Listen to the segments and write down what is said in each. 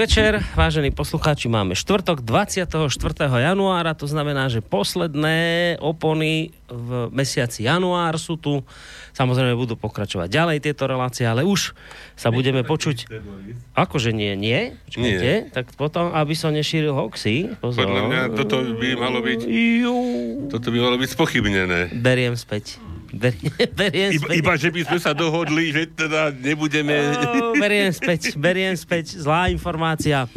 Večer, vážení poslucháči. Máme štvrtok 24. januára, to znamená, že posledné opony v mesiaci január sú tu. Samozrejme budú pokračovať ďalej tieto relácie, ale už sa budeme počuť... Akože nie, nie? Počkajte, tak potom, aby som nešíril hoxy. Pozor. Podľa mňa toto by malo byť... Toto by malo byť spochybnené. Beriem späť. Beriem iba, iba, že by sme sa dohodli, že teda nebudeme... Oh, beriem späť, beriem späť. Zlá informácia.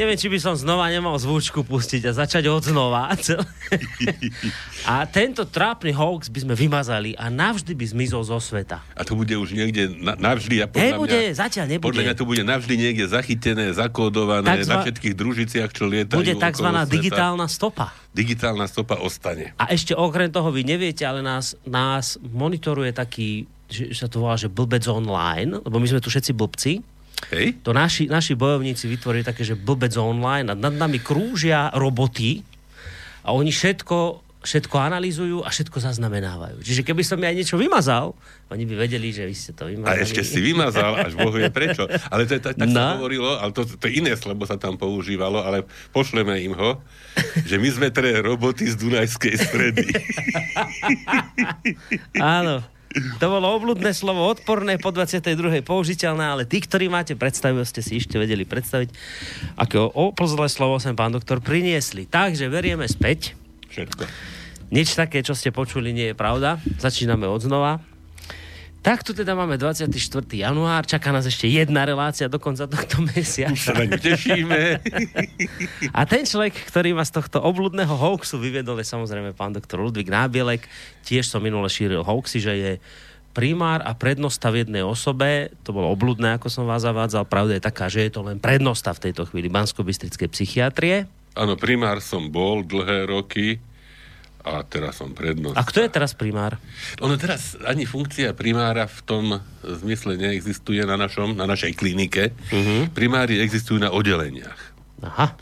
Neviem, či by som znova nemal zvučku pustiť a začať od znova. a tento trápny hoax by sme vymazali a navždy by zmizol zo sveta. A to bude už niekde na, navždy. A podľa nebude, mňa, zatiaľ nebude. Podľa mňa to bude navždy niekde zachytené, zakódované Takzva... na všetkých družiciach, čo lietajú Bude tzv. digitálna stopa. Digitálna stopa ostane. A ešte okrem toho vy neviete, ale nás, nás monitoruje taký, že sa to volá, že blbec online, lebo my sme tu všetci blbci Hej. To naši, naši bojovníci vytvorili také, že blbec online a nad nami krúžia roboty a oni všetko všetko analýzujú a všetko zaznamenávajú. Čiže keby som ja niečo vymazal, oni by vedeli, že vy ste to vymazali. A ešte si vymazal, až Boh vie prečo. Ale to je, tak, tak no. sa hovorilo, ale to, to je iné lebo sa tam používalo, ale pošleme im ho, že my sme tre roboty z Dunajskej stredy. Áno. To bolo obludné slovo, odporné, po 22. použiteľné, ale tí, ktorí máte predstavu, ste si ešte vedeli predstaviť, aké oplzlé slovo sem pán doktor priniesli. Takže verieme späť. Všetko. Nič také, čo ste počuli, nie je pravda. Začíname od znova. Tak tu teda máme 24. január, čaká nás ešte jedna relácia do konca tohto mesiaca. Už sa na tešíme. A ten človek, ktorý ma z tohto obludného hoaxu vyvedol, je samozrejme pán doktor Ludvík Nábielek. Tiež som minule šíril hoaxy, že je primár a prednosta v jednej osobe. To bolo obludné, ako som vás zavádzal. Pravda je taká, že je to len prednosta v tejto chvíli bansko psychiatrie. Áno, primár som bol dlhé roky a teraz som prednosť. A kto je teraz primár? Ono teraz ani funkcia primára v tom zmysle neexistuje na, našom, na našej klinike. Uh-huh. Primári existujú na oddeleniach. Aha.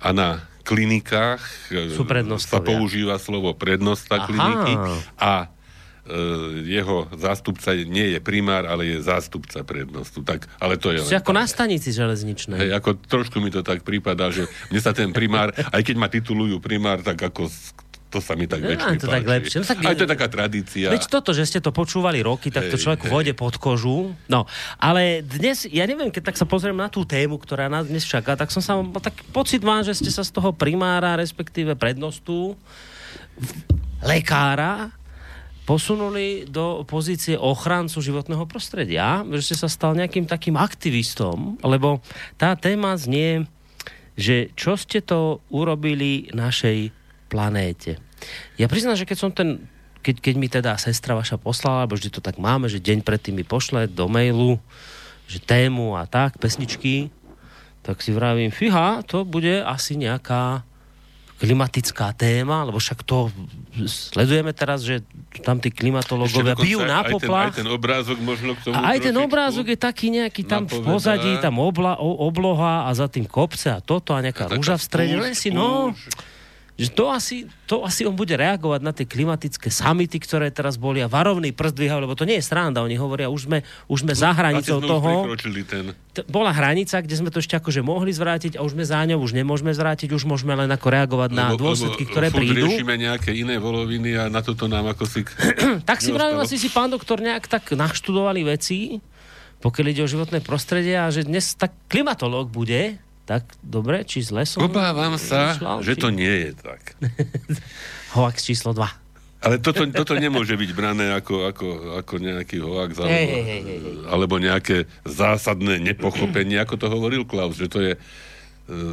A na klinikách Sú sa používa slovo prednosta Aha. kliniky a e, jeho zástupca nie je primár, ale je zástupca prednostu. Tak, ale to je len ako na stanici železničnej. Hej, ako trošku mi to tak prípada, že mne sa ten primár, aj keď ma titulujú primár, tak ako to sa mi tak no, väčšine to tak lepšie. No, tak, Aj to je taká tradícia. Veď toto, že ste to počúvali roky, tak to človek hej. vode pod kožu. No, ale dnes, ja neviem, keď tak sa pozriem na tú tému, ktorá nás dnes čaká, tak som sa, tak pocit mám, že ste sa z toho primára, respektíve prednostu, lekára, posunuli do pozície ochrancu životného prostredia, že ste sa stal nejakým takým aktivistom, lebo tá téma znie, že čo ste to urobili našej planéte. Ja priznám, že keď som ten, keď, keď mi teda sestra vaša poslala, alebo že to tak máme, že deň predtým mi pošle do mailu, že tému a tak, pesničky, tak si vravím, fíha, to bude asi nejaká klimatická téma, lebo však to sledujeme teraz, že tam tí klimatológovia pijú na poplach. Aj ten, aj ten obrázok možno k tomu A aj ten obrázok je taký nejaký tam napovedá. v pozadí, tam obla, obloha a za tým kopce a toto a nejaká rúža v strede. Si, no, že to asi, to asi on bude reagovať na tie klimatické samity, ktoré teraz boli a varovný prst dvíhajú, lebo to nie je sranda, oni hovoria, už sme, už sme za hranicou toho. Ten... Bola hranica, kde sme to ešte akože mohli zvrátiť a už sme za ňou, už nemôžeme zvrátiť, už môžeme len ako reagovať na lebo, dôsledky, lebo, ktoré prídu. riešime nejaké iné voloviny a na toto nám ako si... tak si vravím, asi si pán doktor nejak tak naštudovali veci, pokiaľ ide o životné prostredie a že dnes tak klimatológ bude, tak dobre, či zle som... Obávam sa, myslal, že či... to nie je tak. Hoax číslo 2. Ale toto, toto nemôže byť brané ako, ako, ako nejaký hoax alebo, hey, hey, hey, hey. alebo nejaké zásadné nepochopenie, ako to hovoril Klaus, že to je e,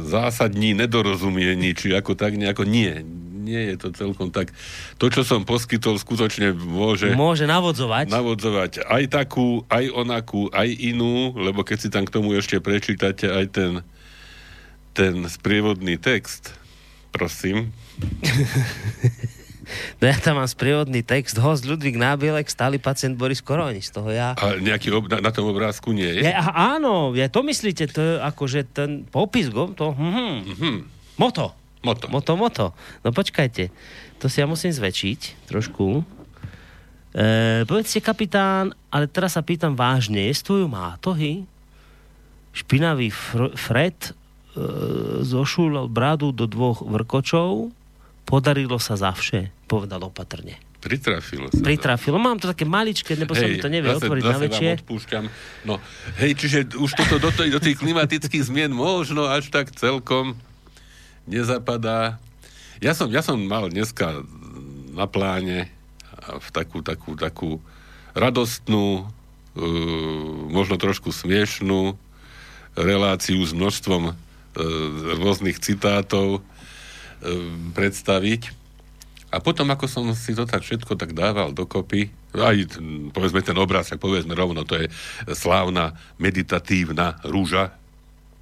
zásadní nedorozumiení, či ako tak nejako nie. Nie je to celkom tak. To, čo som poskytol, skutočne môže... Môže navodzovať. Navodzovať aj takú, aj onakú, aj inú, lebo keď si tam k tomu ešte prečítate aj ten ten sprievodný text, prosím. No ja tam mám sprievodný text, host Ludvík Nábielek, stály pacient Boris Koroni, z toho ja... A nejaký ob, na, na tom obrázku nie je? Ja, áno, ja to myslíte, to je akože ten popis, go, to... Hm, hm. Moto. Moto. Moto, moto. No počkajte, to si ja musím zväčšiť trošku. E, povedzte, kapitán, ale teraz sa pýtam vážne, jestvujú mátohy? špinavý fr- Fred zošúlal bradu do dvoch vrkočov, podarilo sa zavše, povedal opatrne. Pritrafilo sa. Pritrafilo. Mám to také maličké, nebo sa mi to nevie zase, otvoriť zase na väčšie. odpúšťam. No, hej, čiže už toto do, tej, do tých klimatických zmien možno až tak celkom nezapadá. Ja som, ja som mal dneska na pláne v takú, takú, takú radostnú, uh, možno trošku smiešnú reláciu s množstvom rôznych citátov uh, predstaviť a potom, ako som si to tak všetko tak dával dokopy, aj povedzme ten obraz, tak povedzme rovno, to je slávna meditatívna rúža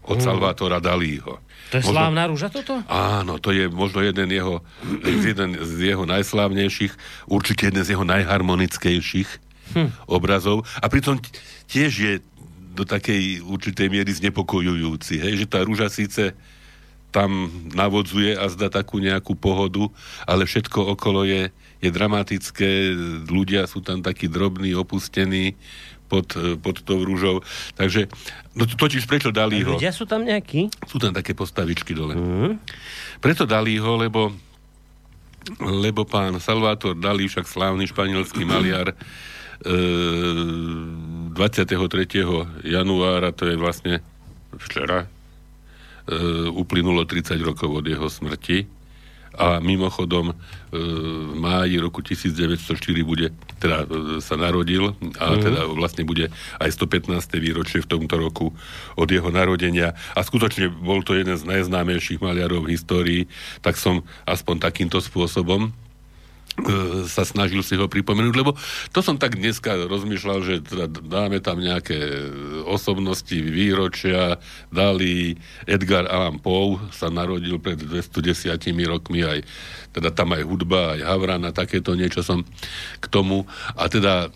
od mm. Salvátora Dalího. To je možno, slávna rúža toto? Áno, to je možno jeden, jeho, jeden z jeho najslávnejších, určite jeden z jeho najharmonickejších hm. obrazov. A pritom tiež je do takej určitej miery znepokojujúci, hej, že tá rúža síce tam navodzuje a zdá takú nejakú pohodu, ale všetko okolo je, je dramatické, ľudia sú tam takí drobní, opustení pod, pod tou rúžou. Takže, no to totiž prečo dali ho... Ľudia sú tam nejakí? Sú tam také postavičky dole. Mm. Preto dali ho, lebo lebo pán Salvátor Dalí, však slávny španielský maliar, e, 23. januára, to je vlastne včera, E, uplynulo 30 rokov od jeho smrti a mimochodom e, v máji roku 1904 bude, teda e, sa narodil a mm. teda vlastne bude aj 115. výročie v tomto roku od jeho narodenia a skutočne bol to jeden z najznámejších maliarov v histórii, tak som aspoň takýmto spôsobom E, sa snažil si ho pripomenúť, lebo to som tak dneska rozmýšľal, že teda dáme tam nejaké osobnosti, výročia, dali Edgar Allan Poe sa narodil pred 210 rokmi, aj teda tam aj hudba, aj Havrana, takéto niečo som k tomu. A teda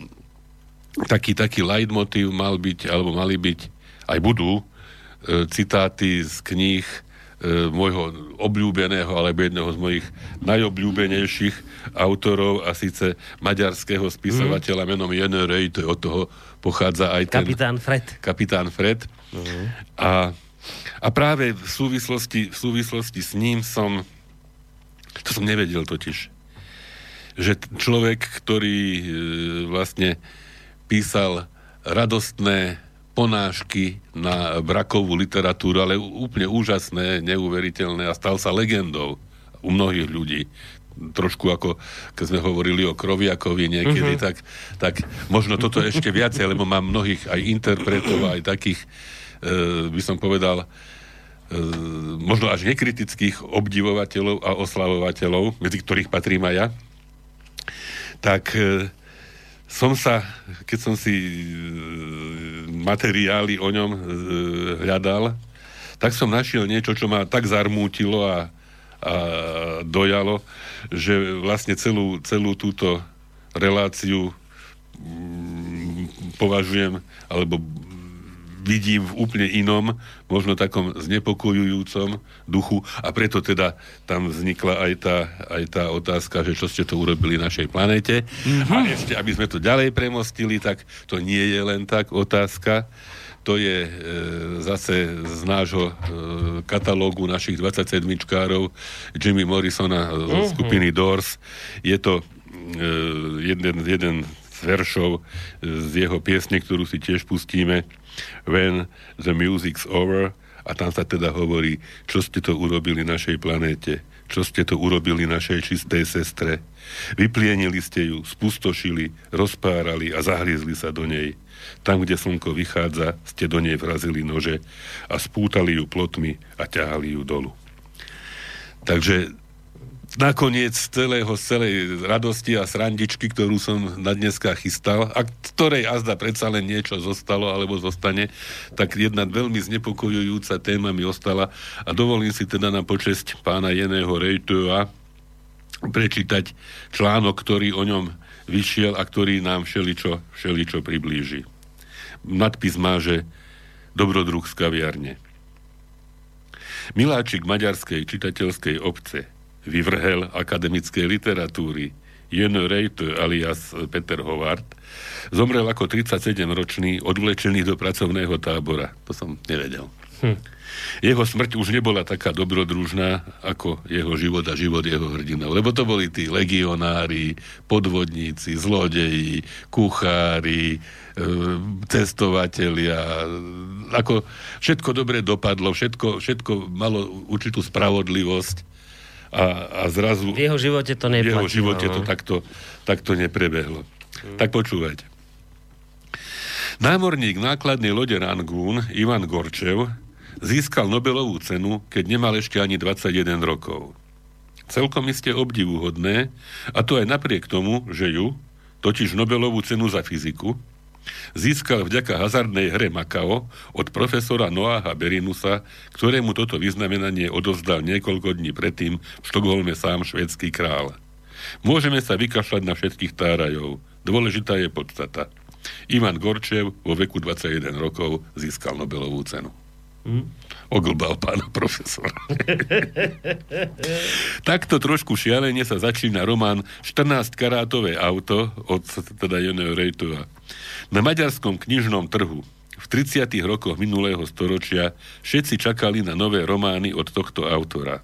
taký, taký leitmotiv mal byť, alebo mali byť, aj budú, e, citáty z kníh e, môjho obľúbeného, alebo jedného z mojich najobľúbenejších autorov a síce maďarského spisovateľa mm. menom Jan Rej, to je od toho pochádza aj ten... Kapitán Fred. Kapitán Fred. Mm. A, a práve v súvislosti, v súvislosti s ním som to som nevedel totiž že človek, ktorý e, vlastne písal radostné ponášky na brakovú literatúru, ale úplne úžasné, neuveriteľné a stal sa legendou u mnohých ľudí trošku ako, keď sme hovorili o Kroviakovi niekedy, mm-hmm. tak, tak možno toto ešte viacej, lebo mám mnohých aj interpretov, aj takých, e, by som povedal, e, možno až nekritických obdivovateľov a oslavovateľov, medzi ktorých patrím aj ja, tak e, som sa, keď som si e, materiály o ňom e, hľadal, tak som našiel niečo, čo ma tak zarmútilo a, a dojalo, že vlastne celú, celú túto reláciu mm, považujem, alebo vidím v úplne inom, možno takom znepokojujúcom duchu a preto teda tam vznikla aj tá, aj tá otázka, že čo ste to urobili našej planete. Mm-hmm. A ešte, aby sme to ďalej premostili, tak to nie je len tak otázka. To je e, zase z nášho e, katalógu našich 27-čkárov Jimmy Morrisona z mm-hmm. skupiny Doors. Je to e, jeden, jeden z veršov z jeho piesne, ktorú si tiež pustíme When the music's over a tam sa teda hovorí, čo ste to urobili našej planéte, čo ste to urobili našej čistej sestre. Vyplienili ste ju, spustošili, rozpárali a zahriezli sa do nej. Tam, kde slnko vychádza, ste do nej vrazili nože a spútali ju plotmi a ťahali ju dolu. Takže nakoniec celého, celej radosti a srandičky, ktorú som na dneska chystal, a ktorej azda predsa len niečo zostalo alebo zostane, tak jedna veľmi znepokojujúca téma mi ostala a dovolím si teda na počesť pána Jeného Rejtua prečítať článok, ktorý o ňom vyšiel a ktorý nám všeličo, všeličo priblíži. Nadpis má, že Dobrodruh z kaviarne. Miláčik maďarskej čitateľskej obce – vyvrhel akademickej literatúry, Jen Rejt alias Peter Howard, zomrel ako 37-ročný, odvlečený do pracovného tábora. To som nevedel. Hm. Jeho smrť už nebola taká dobrodružná ako jeho život a život jeho hrdinov. Lebo to boli tí legionári, podvodníci, zlodeji, kuchári, e, cestovatelia. Ako všetko dobre dopadlo, všetko, všetko malo určitú spravodlivosť a, a zrazu... V jeho živote to neplatilo. V jeho živote to no. takto, takto neprebehlo. Hmm. Tak počúvajte. Námorník nákladnej lode Rangoon Ivan Gorčev získal Nobelovú cenu, keď nemal ešte ani 21 rokov. Celkom iste obdivuhodné, a to aj napriek tomu, že ju, totiž Nobelovú cenu za fyziku, Získal vďaka hazardnej hre Makao od profesora Noaha Berinusa, ktorému toto vyznamenanie odovzdal niekoľko dní predtým v Štokholme sám švedský král. Môžeme sa vykašľať na všetkých tárajov. Dôležitá je podstata. Ivan Gorčev vo veku 21 rokov získal Nobelovú cenu. Hmm? Oglbal pána profesora. Takto trošku šialene sa začína román 14 karátové auto od teda Joneho Rejtova. Na maďarskom knižnom trhu v 30. rokoch minulého storočia všetci čakali na nové romány od tohto autora.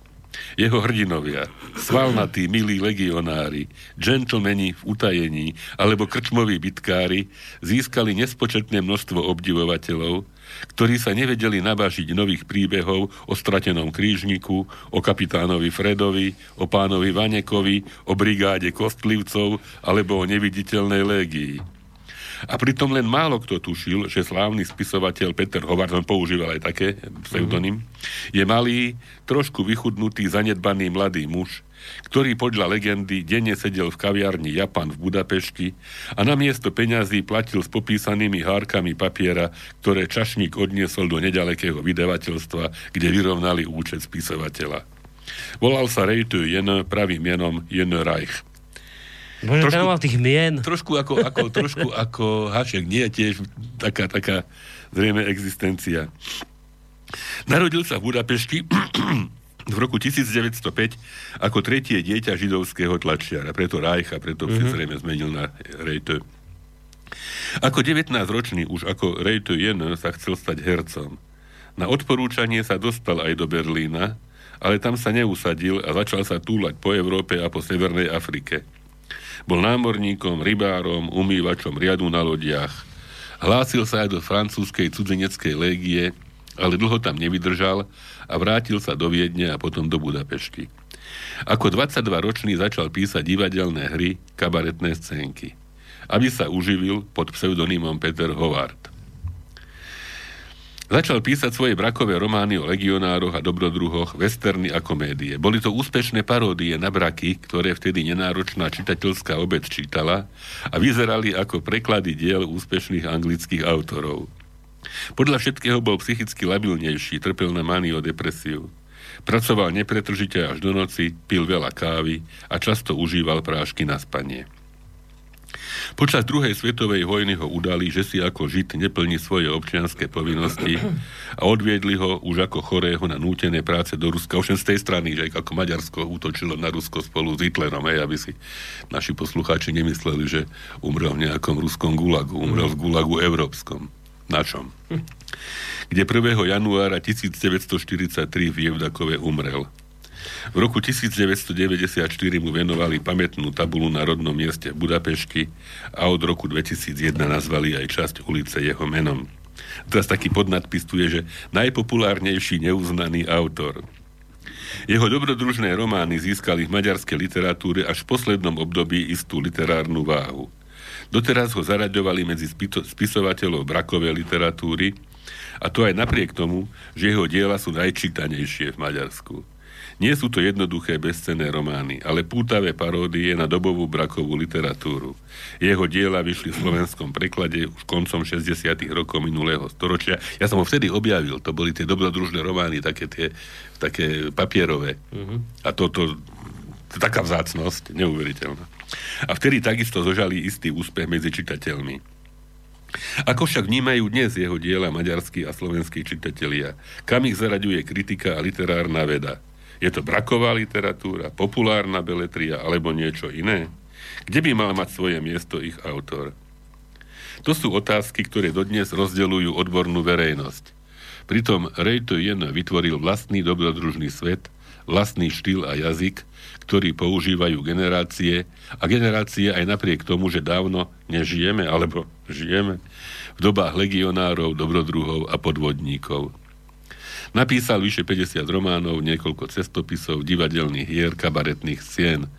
Jeho hrdinovia, svalnatí, milí legionári, džentlmeni v utajení alebo krčmoví bitkári získali nespočetné množstvo obdivovateľov, ktorí sa nevedeli nabažiť nových príbehov o stratenom krížniku, o kapitánovi Fredovi, o pánovi Vanekovi, o brigáde Kostlivcov alebo o neviditeľnej légii. A pritom len málo kto tušil, že slávny spisovateľ Peter Howard, on používal aj také pseudonym, je malý, trošku vychudnutý, zanedbaný mladý muž, ktorý podľa legendy denne sedel v kaviarni Japan v Budapešti a namiesto peňazí platil s popísanými hárkami papiera, ktoré čašník odniesol do nedalekého vydavateľstva, kde vyrovnali účet spisovateľa. Volal sa Rejtu Jen pravým menom Jen Reich. Bože, trošku, tých mien. Trošku ako, ako, trošku ako Hašek, nie tiež taká, taká zrejme existencia. Narodil sa v Budapešti v roku 1905 ako tretie dieťa židovského tlačiara. Preto Reich a preto mm-hmm. si zrejme zmenil na Rejte. Ako 19-ročný už ako Rejte Jen sa chcel stať hercom. Na odporúčanie sa dostal aj do Berlína, ale tam sa neusadil a začal sa túlať po Európe a po Severnej Afrike. Bol námorníkom, rybárom, umývačom riadu na lodiach. Hlásil sa aj do francúzskej cudzineckej légie, ale dlho tam nevydržal a vrátil sa do Viedne a potom do Budapešti. Ako 22-ročný začal písať divadelné hry, kabaretné scénky. Aby sa uživil pod pseudonymom Peter Howard. Začal písať svoje brakové romány o legionároch a dobrodruhoch, westerny a komédie. Boli to úspešné paródie na braky, ktoré vtedy nenáročná čitateľská obec čítala a vyzerali ako preklady diel úspešných anglických autorov. Podľa všetkého bol psychicky labilnejší, trpel na maniu depresiu. Pracoval nepretržite až do noci, pil veľa kávy a často užíval prášky na spanie. Počas druhej svetovej vojny ho udali, že si ako žid neplní svoje občianské povinnosti a odviedli ho už ako chorého na nútené práce do Ruska. Už z tej strany, že ako Maďarsko útočilo na Rusko spolu s Hitlerom, hej, aby si naši poslucháči nemysleli, že umrel v nejakom ruskom gulagu. Umrel v gulagu európskom. Na čom? Kde 1. januára 1943 v Jevdakove umrel. V roku 1994 mu venovali pamätnú tabulu na rodnom mieste Budapešti a od roku 2001 nazvali aj časť ulice jeho menom. Teraz taký podnadpis tu je, že najpopulárnejší neuznaný autor. Jeho dobrodružné romány získali v maďarskej literatúre až v poslednom období istú literárnu váhu. Doteraz ho zaraďovali medzi spisovateľov brakovej literatúry, a to aj napriek tomu, že jeho diela sú najčítanejšie v Maďarsku. Nie sú to jednoduché bezcenné romány, ale pútavé paródie na dobovú brakovú literatúru. Jeho diela vyšli v slovenskom preklade už koncom 60. rokov minulého storočia. Ja som ho vtedy objavil, to boli tie dobrodružné romány, také tie také papierové. Uh-huh. A toto, to, taká vzácnosť, neuveriteľná. A vtedy takisto zožali istý úspech medzi čitateľmi. Ako však vnímajú dnes jeho diela maďarskí a slovenskí čitatelia? Kam ich zaraďuje kritika a literárna veda? Je to braková literatúra, populárna beletria alebo niečo iné? Kde by mal mať svoje miesto ich autor? To sú otázky, ktoré dodnes rozdeľujú odbornú verejnosť. Pritom Rejto Jen vytvoril vlastný dobrodružný svet, vlastný štýl a jazyk, ktorý používajú generácie a generácie aj napriek tomu, že dávno nežijeme, alebo žijeme v dobách legionárov, dobrodruhov a podvodníkov. Napísal vyše 50 románov, niekoľko cestopisov, divadelných hier, kabaretných scien.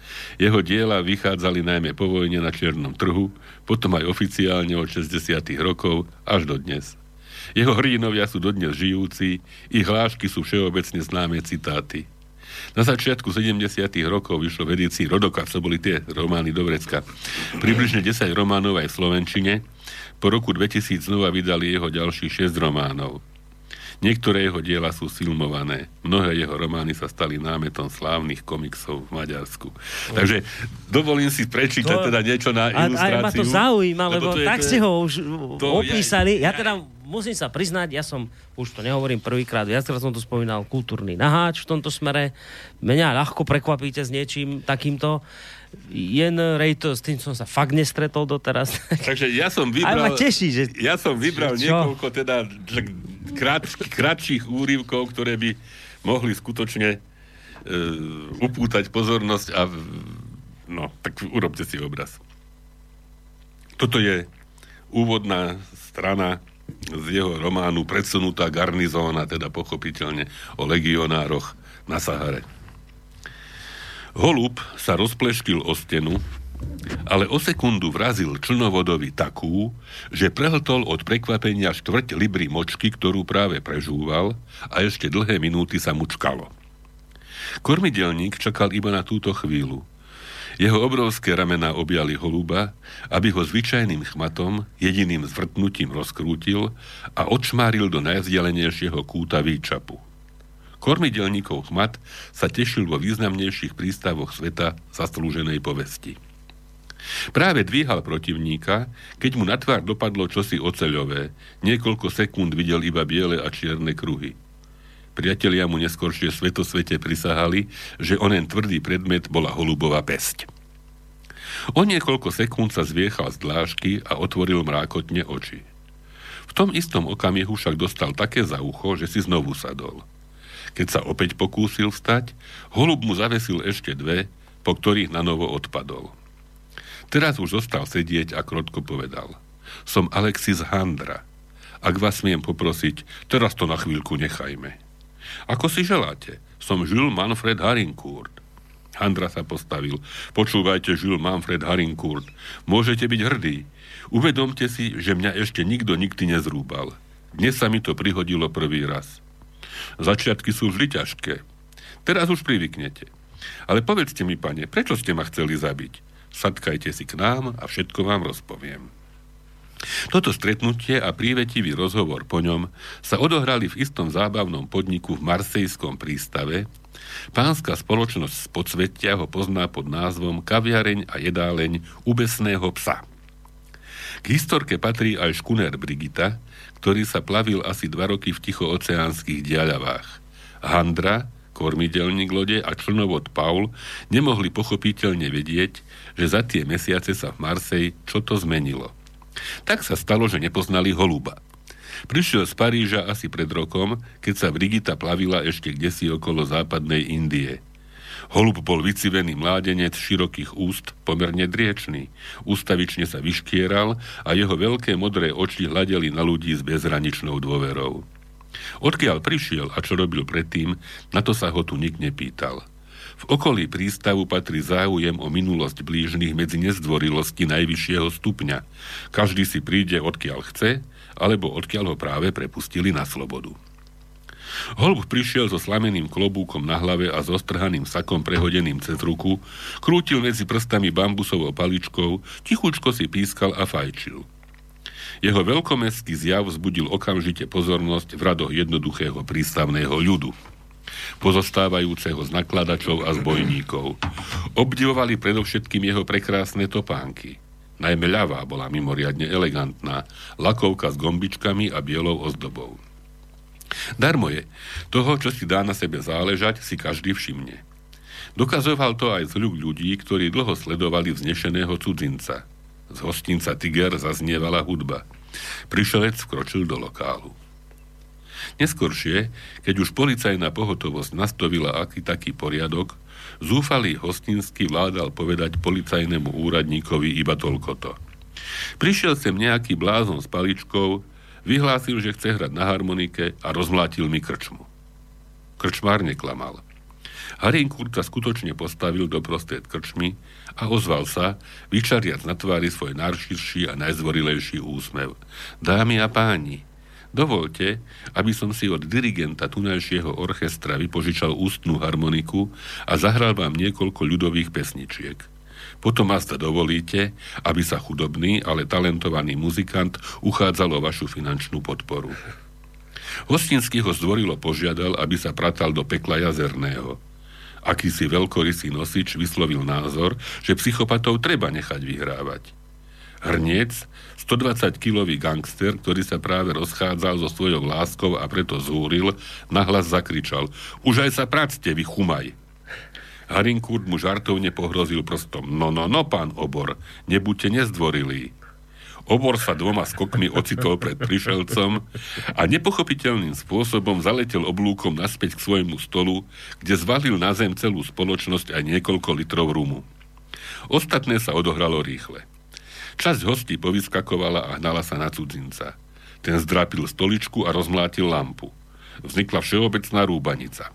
Jeho diela vychádzali najmä po vojne na čiernom trhu, potom aj oficiálne od 60. rokov až do dnes. Jeho hrdinovia sú dodnes žijúci, ich hlášky sú všeobecne známe citáty. Na začiatku 70. rokov vyšlo v edícii Rodoka, to boli tie romány do vrecka. Približne 10 románov aj v Slovenčine. Po roku 2000 znova vydali jeho ďalších 6 románov. Niektoré jeho diela sú filmované. Mnohé jeho romány sa stali námetom slávnych komiksov v Maďarsku. Takže dovolím si prečítať to, teda niečo na ilustráciu. A, a ma to zaujíma, lebo, lebo to tak je, ste ho už to, opísali. Ja, ja, ja teda musím sa priznať, ja som, už to nehovorím prvýkrát, viackrát som to spomínal, kultúrny naháč v tomto smere. Mňa ľahko prekvapíte s niečím takýmto. Jen Rejto, s tým som sa fakt nestretol doteraz. Takže ja som vybral... Aj ma teší, že... Ja som vybral čo? niekoľko teda krát, kratších úrivkov, ktoré by mohli skutočne e, upútať pozornosť a no, tak urobte si obraz. Toto je úvodná strana z jeho románu Predsunutá garnizóna, teda pochopiteľne o legionároch na Sahare. Holub sa rozpleštil o stenu, ale o sekundu vrazil člnovodovi takú, že prehltol od prekvapenia štvrť libry močky, ktorú práve prežúval a ešte dlhé minúty sa mučkalo. Kormidelník čakal iba na túto chvíľu. Jeho obrovské ramená objali holuba, aby ho zvyčajným chmatom, jediným zvrtnutím rozkrútil a odšmáril do najzdelenejšieho kúta výčapu. Kormidelníkov chmat sa tešil vo významnejších prístavoch sveta zaslúženej povesti. Práve dvíhal protivníka, keď mu na tvár dopadlo čosi oceľové. Niekoľko sekúnd videl iba biele a čierne kruhy. Priatelia mu neskôršie svetosvete prisahali, že onen tvrdý predmet bola holubová pesť. O niekoľko sekúnd sa zviechal z dlážky a otvoril mrákotne oči. V tom istom okamihu však dostal také za ucho, že si znovu sadol. Keď sa opäť pokúsil vstať, holub mu zavesil ešte dve, po ktorých na novo odpadol. Teraz už zostal sedieť a krotko povedal. Som Alexis Handra. Ak vás smiem poprosiť, teraz to na chvíľku nechajme. Ako si želáte? Som Jules Manfred Harincourt. Handra sa postavil. Počúvajte, Jules Manfred Harincourt. Môžete byť hrdí. Uvedomte si, že mňa ešte nikto nikdy nezrúbal. Dnes sa mi to prihodilo prvý raz. Začiatky sú vždy ťažké. Teraz už privyknete. Ale povedzte mi, pane, prečo ste ma chceli zabiť? sadkajte si k nám a všetko vám rozpoviem. Toto stretnutie a prívetivý rozhovor po ňom sa odohrali v istom zábavnom podniku v Marsejskom prístave. Pánska spoločnosť z podsvetia ho pozná pod názvom Kaviareň a jedáleň ubesného psa. K historke patrí aj škuner Brigita, ktorý sa plavil asi dva roky v tichooceánskych diaľavách. Handra, kormidelník lode a člnovod Paul nemohli pochopiteľne vedieť, že za tie mesiace sa v Marsej čo to zmenilo. Tak sa stalo, že nepoznali holuba. Prišiel z Paríža asi pred rokom, keď sa Brigita plavila ešte kdesi okolo západnej Indie. Holub bol vycivený mládenec širokých úst, pomerne driečný. Ústavične sa vyškieral a jeho veľké modré oči hľadeli na ľudí s bezhraničnou dôverou. Odkiaľ prišiel a čo robil predtým, na to sa ho tu nik nepýtal. V okolí prístavu patrí záujem o minulosť blížnych medzi nezdvorilosti najvyššieho stupňa. Každý si príde odkiaľ chce, alebo odkiaľ ho práve prepustili na slobodu. Holub prišiel so slameným klobúkom na hlave a s ostrhaným sakom prehodeným cez ruku, krútil medzi prstami bambusovou paličkou, tichučko si pískal a fajčil – jeho veľkomestský zjav vzbudil okamžite pozornosť v radoch jednoduchého prístavného ľudu pozostávajúceho z nakladačov a zbojníkov. Obdivovali predovšetkým jeho prekrásne topánky. Najmä ľavá bola mimoriadne elegantná, lakovka s gombičkami a bielou ozdobou. Darmo je, toho, čo si dá na sebe záležať, si každý všimne. Dokazoval to aj zľuk ľudí, ktorí dlho sledovali vznešeného cudzinca. Z hostinca Tiger zaznievala hudba. Prišelec vkročil do lokálu. Neskoršie, keď už policajná pohotovosť nastavila aký taký poriadok, zúfalý hostinsky vládal povedať policajnému úradníkovi iba toľkoto. Prišiel sem nejaký blázon s paličkou, vyhlásil, že chce hrať na harmonike a rozmlátil mi krčmu. Krčmár neklamal. Harinkur sa skutočne postavil do prostred krčmy a ozval sa, vyčariac na tvári svoj najširší a najzvorilejší úsmev. Dámy a páni, dovolte, aby som si od dirigenta tunajšieho orchestra vypožičal ústnú harmoniku a zahral vám niekoľko ľudových pesničiek. Potom vás dovolíte, aby sa chudobný, ale talentovaný muzikant uchádzal o vašu finančnú podporu. Hostinský ho zdvorilo požiadal, aby sa pratal do pekla jazerného akýsi veľkorysý nosič vyslovil názor, že psychopatov treba nechať vyhrávať. Hrniec, 120-kilový gangster, ktorý sa práve rozchádzal so svojou láskou a preto zúril, nahlas zakričal Už aj sa practe, vy chumaj! Harinkurt mu žartovne pohrozil prstom No, no, no, pán obor, nebuďte nezdvorilí. Obor sa dvoma skokmi ocitol pred prišelcom a nepochopiteľným spôsobom zaletel oblúkom naspäť k svojmu stolu, kde zvalil na zem celú spoločnosť aj niekoľko litrov rumu. Ostatné sa odohralo rýchle. Časť hostí povyskakovala a hnala sa na cudzinca. Ten zdrápil stoličku a rozmlátil lampu. Vznikla všeobecná rúbanica.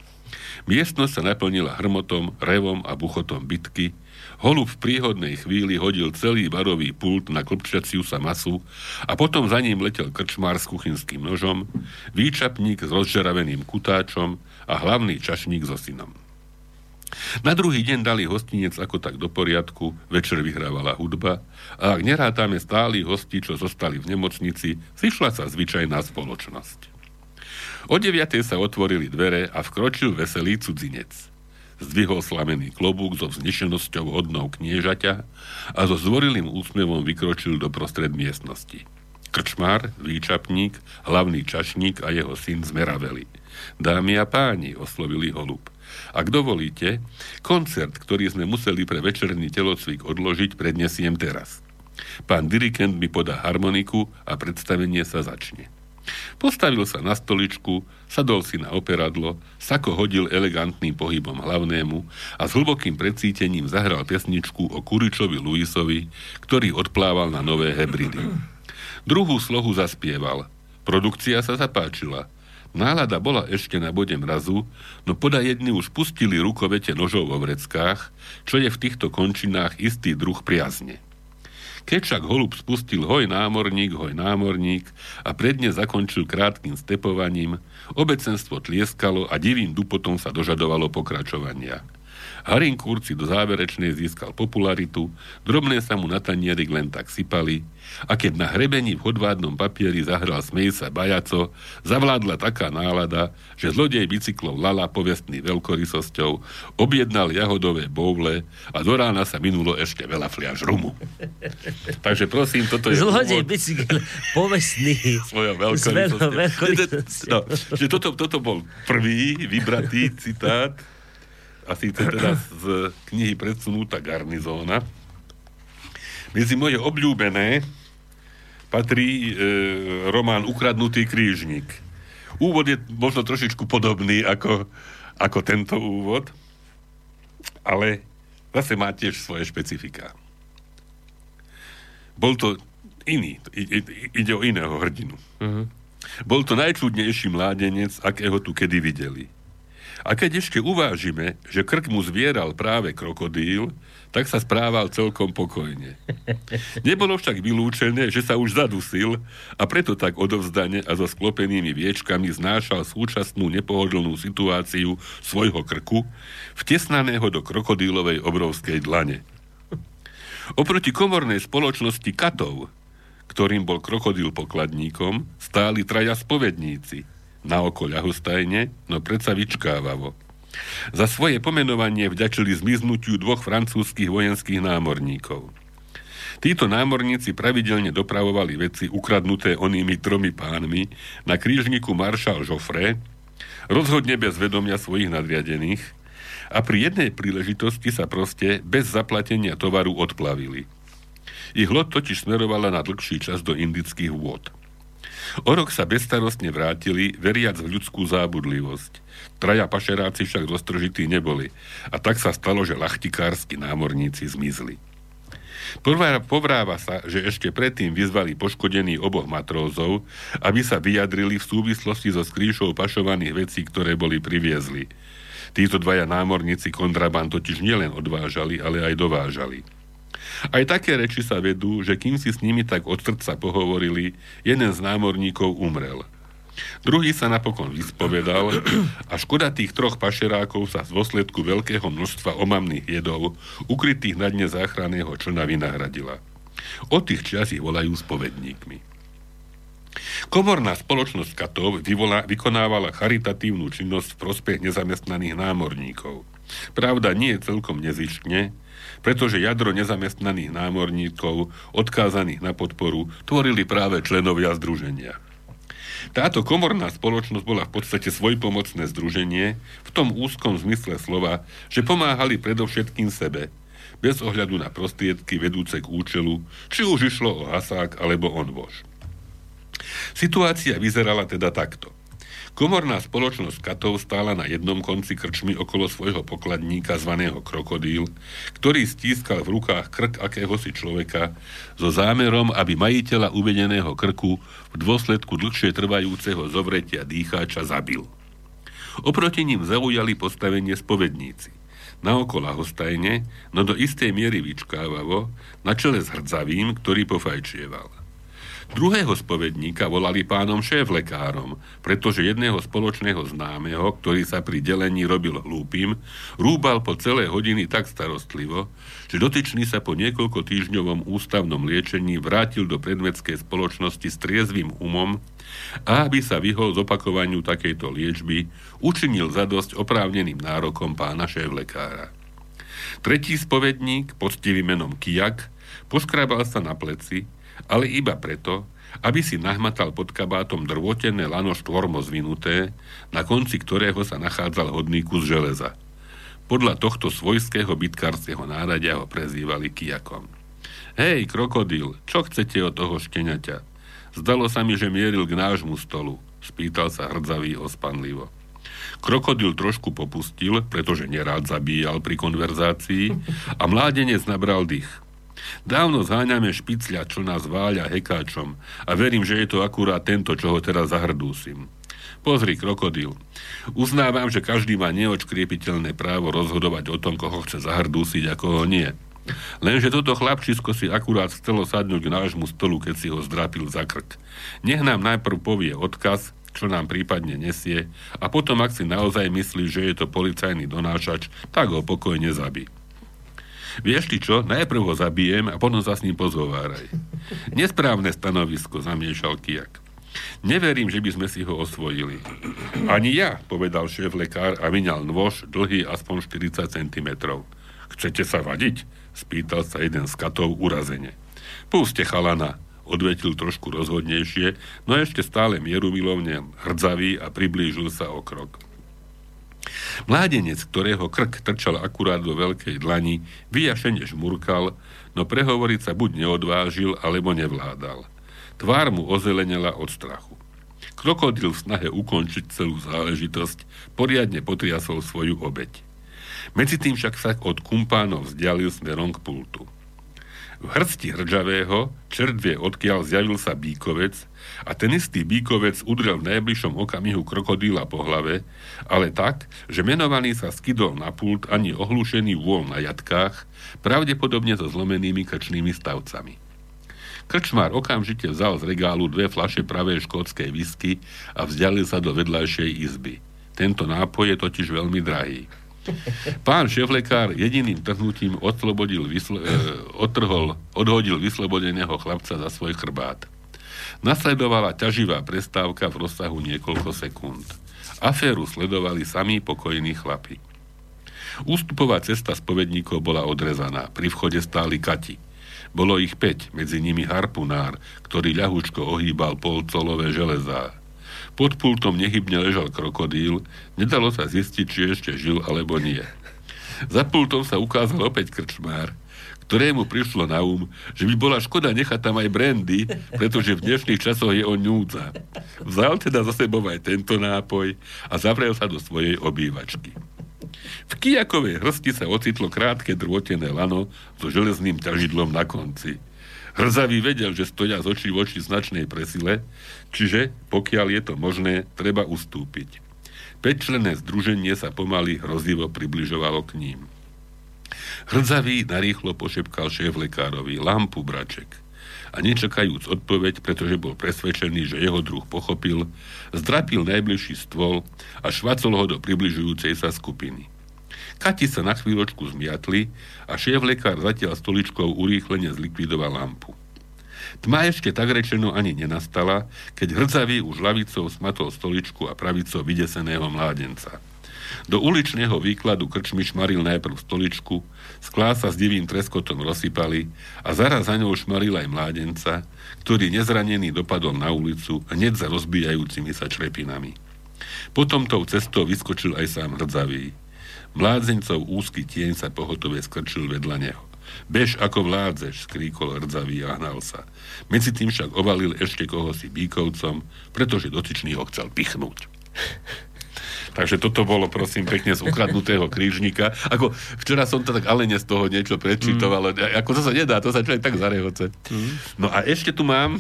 Miestnosť sa naplnila hrmotom, revom a buchotom bitky, Holub v príhodnej chvíli hodil celý barový pult na klpčaciu sa masu a potom za ním letel krčmár s kuchynským nožom, výčapník s rozžeraveným kutáčom a hlavný čašník so synom. Na druhý deň dali hostinec ako tak do poriadku, večer vyhrávala hudba a ak nerátame stáli hosti, čo zostali v nemocnici, zišla sa zvyčajná spoločnosť. O 9. sa otvorili dvere a vkročil veselý cudzinec zdvihol slamený klobúk so vznešenosťou hodnou kniežaťa a so zvorilým úsmevom vykročil do prostred miestnosti. Krčmár, výčapník, hlavný čašník a jeho syn zmeraveli. Dámy a páni, oslovili holub. Ak dovolíte, koncert, ktorý sme museli pre večerný telocvik odložiť, prednesiem teraz. Pán dirigent mi podá harmoniku a predstavenie sa začne. Postavil sa na stoličku, sadol si na operadlo, sako hodil elegantným pohybom hlavnému a s hlbokým precítením zahral pesničku o Kuričovi Luisovi, ktorý odplával na nové hebridy. Druhú slohu zaspieval. Produkcia sa zapáčila. Nálada bola ešte na bode mrazu, no poda jedni už pustili rukovete nožov vo vreckách, čo je v týchto končinách istý druh priazne. Keď však holub spustil hoj námorník, hoj námorník a predne zakončil krátkým stepovaním, obecenstvo tlieskalo a divým dupotom sa dožadovalo pokračovania. Harin Kurci do záverečnej získal popularitu, drobné sa mu na tanierik len tak sypali a keď na hrebení v hodvádnom papieri zahral smej sa bajaco, zavládla taká nálada, že zlodej bicyklov Lala povestný veľkorysosťou objednal jahodové boule a do rána sa minulo ešte veľa fliaž rumu. Takže prosím, toto je... Zlodej bicykel povestný. Svojou veľkorysosťou. No, že toto, toto bol prvý vybratý citát a síce teda z knihy Predsunúta garnizóna. Medzi moje obľúbené patrí e, román Ukradnutý krížnik. Úvod je možno trošičku podobný ako, ako tento úvod, ale zase má tiež svoje špecifika. Bol to iný, ide o iného hrdinu. Uh-huh. Bol to najčudnejší mládenec, akého tu kedy videli. A keď ešte uvážime, že krk mu zvieral práve krokodíl, tak sa správal celkom pokojne. Nebolo však vylúčené, že sa už zadusil a preto tak odovzdane a so sklopenými viečkami znášal súčasnú nepohodlnú situáciu svojho krku, vtesnaného do krokodílovej obrovskej dlane. Oproti komornej spoločnosti katov, ktorým bol krokodíl pokladníkom, stáli traja spovedníci – na oko ľahostajne, no predsa vyčkávavo. Za svoje pomenovanie vďačili zmiznutiu dvoch francúzskych vojenských námorníkov. Títo námorníci pravidelne dopravovali veci ukradnuté onými tromi pánmi na krížniku maršal Joffre, rozhodne bez vedomia svojich nadriadených, a pri jednej príležitosti sa proste bez zaplatenia tovaru odplavili. Ich loď totiž smerovala na dlhší čas do indických vôd. O rok sa bezstarostne vrátili, veriac v ľudskú zábudlivosť. Traja pašeráci však roztržití neboli a tak sa stalo, že lachtikársky námorníci zmizli. Povráva sa, že ešte predtým vyzvali poškodení oboch matrózov, aby sa vyjadrili v súvislosti so skrýšou pašovaných vecí, ktoré boli priviezli. Títo dvaja námorníci kontraband totiž nielen odvážali, ale aj dovážali. Aj také reči sa vedú, že kým si s nimi tak od srdca pohovorili, jeden z námorníkov umrel. Druhý sa napokon vyspovedal a škoda tých troch pašerákov sa z dôsledku veľkého množstva omamných jedov, ukrytých na dne záchranného člna vynahradila. Od tých čas ich volajú spovedníkmi. Komorná spoločnosť Katov vyvolá, vykonávala charitatívnu činnosť v prospech nezamestnaných námorníkov. Pravda, nie je celkom nezične, pretože jadro nezamestnaných námorníkov, odkázaných na podporu, tvorili práve členovia združenia. Táto komorná spoločnosť bola v podstate svojpomocné združenie v tom úzkom zmysle slova, že pomáhali predovšetkým sebe, bez ohľadu na prostriedky vedúce k účelu, či už išlo o hasák alebo onvož. Situácia vyzerala teda takto. Komorná spoločnosť Katov stála na jednom konci krčmy okolo svojho pokladníka zvaného krokodíl, ktorý stískal v rukách krk akéhosi človeka so zámerom, aby majiteľa uvedeného krku v dôsledku dlhšie trvajúceho zovretia dýcháča zabil. Oproti ním zaujali postavenie spovedníci. Naokolo hostajne, no do istej miery vyčkávavo, na čele s hrdzavým, ktorý pofajčieval. Druhého spovedníka volali pánom šéf-lekárom, pretože jedného spoločného známeho, ktorý sa pri delení robil hlúpim, rúbal po celé hodiny tak starostlivo, že dotyčný sa po niekoľko týždňovom ústavnom liečení vrátil do predvedskej spoločnosti s triezvým umom a aby sa vyhol zopakovaniu takejto liečby, učinil zadosť oprávneným nárokom pána šéf-lekára. Tretí spovedník, poctivým menom Kijak, poskrabal sa na pleci, ale iba preto, aby si nahmatal pod kabátom drvotené lano štvormo zvinuté, na konci ktorého sa nachádzal hodný kus železa. Podľa tohto svojského bytkárskeho náradia ho prezývali kijakom. Hej, krokodil, čo chcete od toho šteniaťa? Zdalo sa mi, že mieril k nášmu stolu, spýtal sa hrdzavý ospanlivo. Krokodil trošku popustil, pretože nerád zabíjal pri konverzácii a mládenec nabral dých. Dávno zháňame špicľa, čo nás váľa hekáčom a verím, že je to akurát tento, čo ho teraz zahrdúsim. Pozri, krokodil. Uznávam, že každý má neočkriepiteľné právo rozhodovať o tom, koho chce zahrdúsiť a koho nie. Lenže toto chlapčisko si akurát chcelo sadnúť k nášmu stolu, keď si ho zdrapil za krk. Nech nám najprv povie odkaz, čo nám prípadne nesie, a potom, ak si naozaj myslí, že je to policajný donášač, tak ho pokojne zabí. Vieš ty čo, najprv ho zabijem a potom sa s ním pozhováraj. Nesprávne stanovisko, zamiešal Kijak. Neverím, že by sme si ho osvojili. Ani ja, povedal šéf lekár a vyňal nôž dlhý aspoň 40 cm. Chcete sa vadiť? Spýtal sa jeden z katov urazene. Púste chalana, odvetil trošku rozhodnejšie, no ešte stále mierumilovne hrdzavý a priblížil sa o krok. Mládenec, ktorého krk trčal akurát do veľkej dlani, vyjašene žmurkal, no prehovoriť sa buď neodvážil, alebo nevládal. Tvár mu ozelenela od strachu. Krokodil v snahe ukončiť celú záležitosť poriadne potriasol svoju obeď. Medzi tým však sa od kumpánov vzdialil smerom k pultu. V hrsti hrdžavého čert vie, odkiaľ zjavil sa bíkovec a ten istý bíkovec udrel v najbližšom okamihu krokodíla po hlave, ale tak, že menovaný sa skydol na pult ani ohlušený vôľ na jatkách, pravdepodobne so zlomenými krčnými stavcami. Krčmár okamžite vzal z regálu dve flaše pravej škótskej whisky a vzdialil sa do vedľajšej izby. Tento nápoj je totiž veľmi drahý. Pán šéflekár jediným trhnutím odslobodil, vyslo, e, odtrhol, odhodil vyslobodeného chlapca za svoj chrbát. Nasledovala ťaživá prestávka v rozsahu niekoľko sekúnd. Aféru sledovali sami pokojní chlapi. Ústupová cesta spovedníkov bola odrezaná. Pri vchode stáli kati. Bolo ich päť, medzi nimi harpunár, ktorý ľahučko ohýbal polcolové železá. Pod pultom nehybne ležal krokodíl, nedalo sa zistiť, či ešte žil alebo nie. Za pultom sa ukázal opäť krčmár, ktorému prišlo na um, že by bola škoda nechať tam aj brandy, pretože v dnešných časoch je on núdza. Vzal teda za sebou aj tento nápoj a zavrel sa do svojej obývačky. V kijakovej hrsti sa ocitlo krátke drôtené lano so železným ťažidlom na konci. Hrzavý vedel, že stoja z očí v oči značnej presile, čiže, pokiaľ je to možné, treba ustúpiť. Peťčlené združenie sa pomaly hrozivo približovalo k ním. Hrdzavý narýchlo pošepkal šéf lekárovi lampu braček a nečakajúc odpoveď, pretože bol presvedčený, že jeho druh pochopil, zdrapil najbližší stôl a švacol ho do približujúcej sa skupiny. Kati sa na chvíľočku zmiatli a šéf lekár zatiaľ stoličkou urýchlene zlikvidoval lampu. Tma ešte tak rečeno ani nenastala, keď hrdzavý už lavicou smatol stoličku a pravicou vydeseného mládenca. Do uličného výkladu krčmi šmaril najprv stoličku, sklá sa s divým treskotom rozsypali a zaraz za ňou šmaril aj mládenca, ktorý nezranený dopadol na ulicu hneď za rozbijajúcimi sa črepinami. Potom tou cestou vyskočil aj sám hrdzavý. Mládzencov úzky tieň sa pohotove skrčil vedľa neho. Bež ako vládzeš, skríkol rdzavý a hnal sa. Medzi tým však ovalil ešte koho si bíkovcom, pretože dotyčný ho chcel pichnúť. Takže toto bolo, prosím, pekne z ukradnutého krížnika. Ako včera som to tak alene z toho niečo prečítoval, mm. ako to sa nedá, to sa človek tak zarehoce. Mm. No a ešte tu mám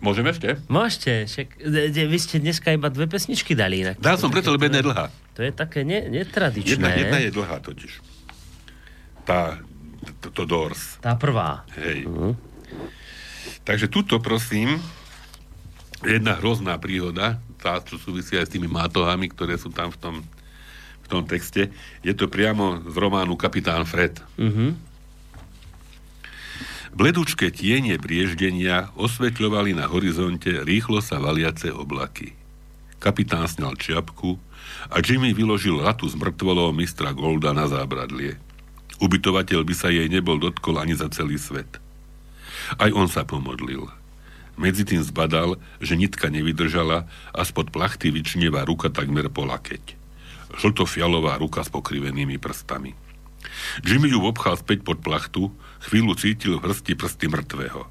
Môžeme ešte? Môžete. Však, vy ste dneska iba dve pesničky dali. Inak. Dal som preto, lebo jedna je dlhá. To je také ne, netradičné. Jedna, jedna je dlhá totiž. Tá to, to Doors. Tá prvá. Hej. Uh-huh. Takže tuto, prosím, jedna hrozná príhoda, tá, čo súvisí aj s tými mátohami, ktoré sú tam v tom, v tom texte. Je to priamo z románu Kapitán Fred. Uh-huh. Bledučké tienie brieždenia osvetľovali na horizonte rýchlo sa valiace oblaky. Kapitán sňal čiapku a Jimmy vyložil latu z mŕtvolou mistra Golda na zábradlie. Ubytovateľ by sa jej nebol dotkol ani za celý svet. Aj on sa pomodlil. Medzi tým zbadal, že nitka nevydržala a spod plachty vyčnieva ruka takmer po lakeť. Žltofialová ruka s pokrivenými prstami. Jimmy ju obchal späť pod plachtu, chvíľu cítil v hrsti prsty mŕtvého.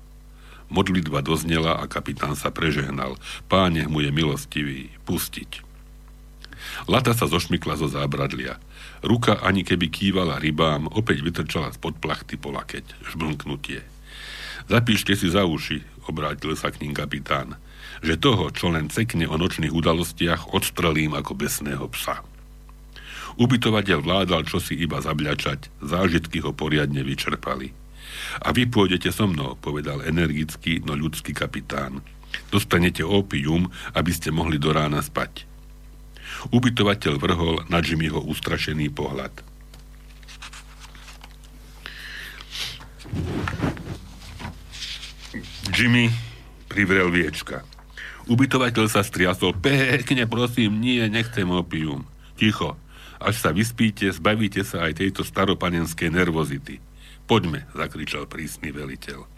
Modlitba doznela a kapitán sa prežehnal. Páne mu je milostivý, pustiť. Lata sa zošmykla zo zábradlia. Ruka ani keby kývala rybám, opäť vytrčala spod plachty po lakeť. Žblnknutie. Zapíšte si za uši, obrátil sa k ním kapitán, že toho, čo len cekne o nočných udalostiach, odstrelím ako besného psa. Ubytovateľ vládal čosi iba zabľačať, zážitky ho poriadne vyčerpali. A vy pôjdete so mnou, povedal energický, no ľudský kapitán. Dostanete opium, aby ste mohli do rána spať. Ubytovateľ vrhol na Jimmyho ustrašený pohľad. Jimmy privrel viečka. Ubytovateľ sa striasol. Pekne, prosím, nie, nechcem opium. Ticho. Až sa vyspíte, zbavíte sa aj tejto staropanenskej nervozity. Poďme, zakričal prísny veliteľ.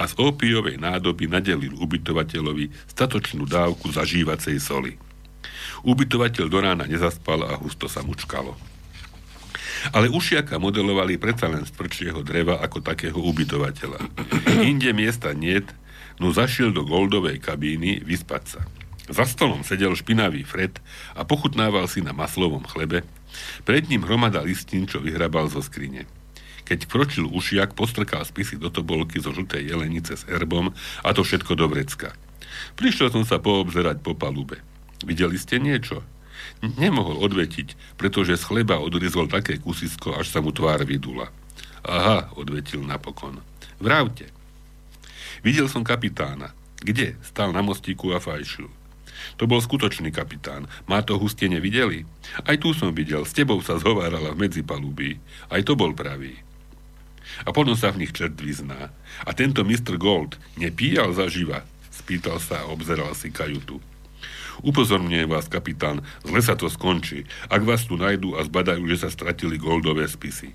A z opiovej nádoby nadelil ubytovateľovi statočnú dávku zažívacej soli. Ubytovateľ do rána nezaspal a husto sa mučkalo. Ale ušiaka modelovali predsa len z tvrdšieho dreva ako takého ubytovateľa. Inde miesta niet, no zašiel do goldovej kabíny vyspať sa. Za stolom sedel špinavý Fred a pochutnával si na maslovom chlebe. Pred ním hromada listín, čo vyhrabal zo skrine. Keď kročil ušiak, postrkal spisy do tobolky zo žltej jelenice s herbom a to všetko do vrecka. Prišiel som sa poobzerať po palube. Videli ste niečo? Nemohol odvetiť, pretože z chleba odrizol také kusisko, až sa mu tvár vydula. Aha, odvetil napokon. Vravte. Videl som kapitána. Kde? Stal na mostíku a fajšil. To bol skutočný kapitán. Má to huste nevideli? Aj tu som videl. S tebou sa zhovárala v medzipalubí. Aj to bol pravý. A potom sa v nich čert vyzná. A tento Mr. Gold nepíjal zaživa? Spýtal sa a obzeral si kajutu. Upozorňujem vás, kapitán, zle sa to skončí, ak vás tu nájdú a zbadajú, že sa stratili goldové spisy.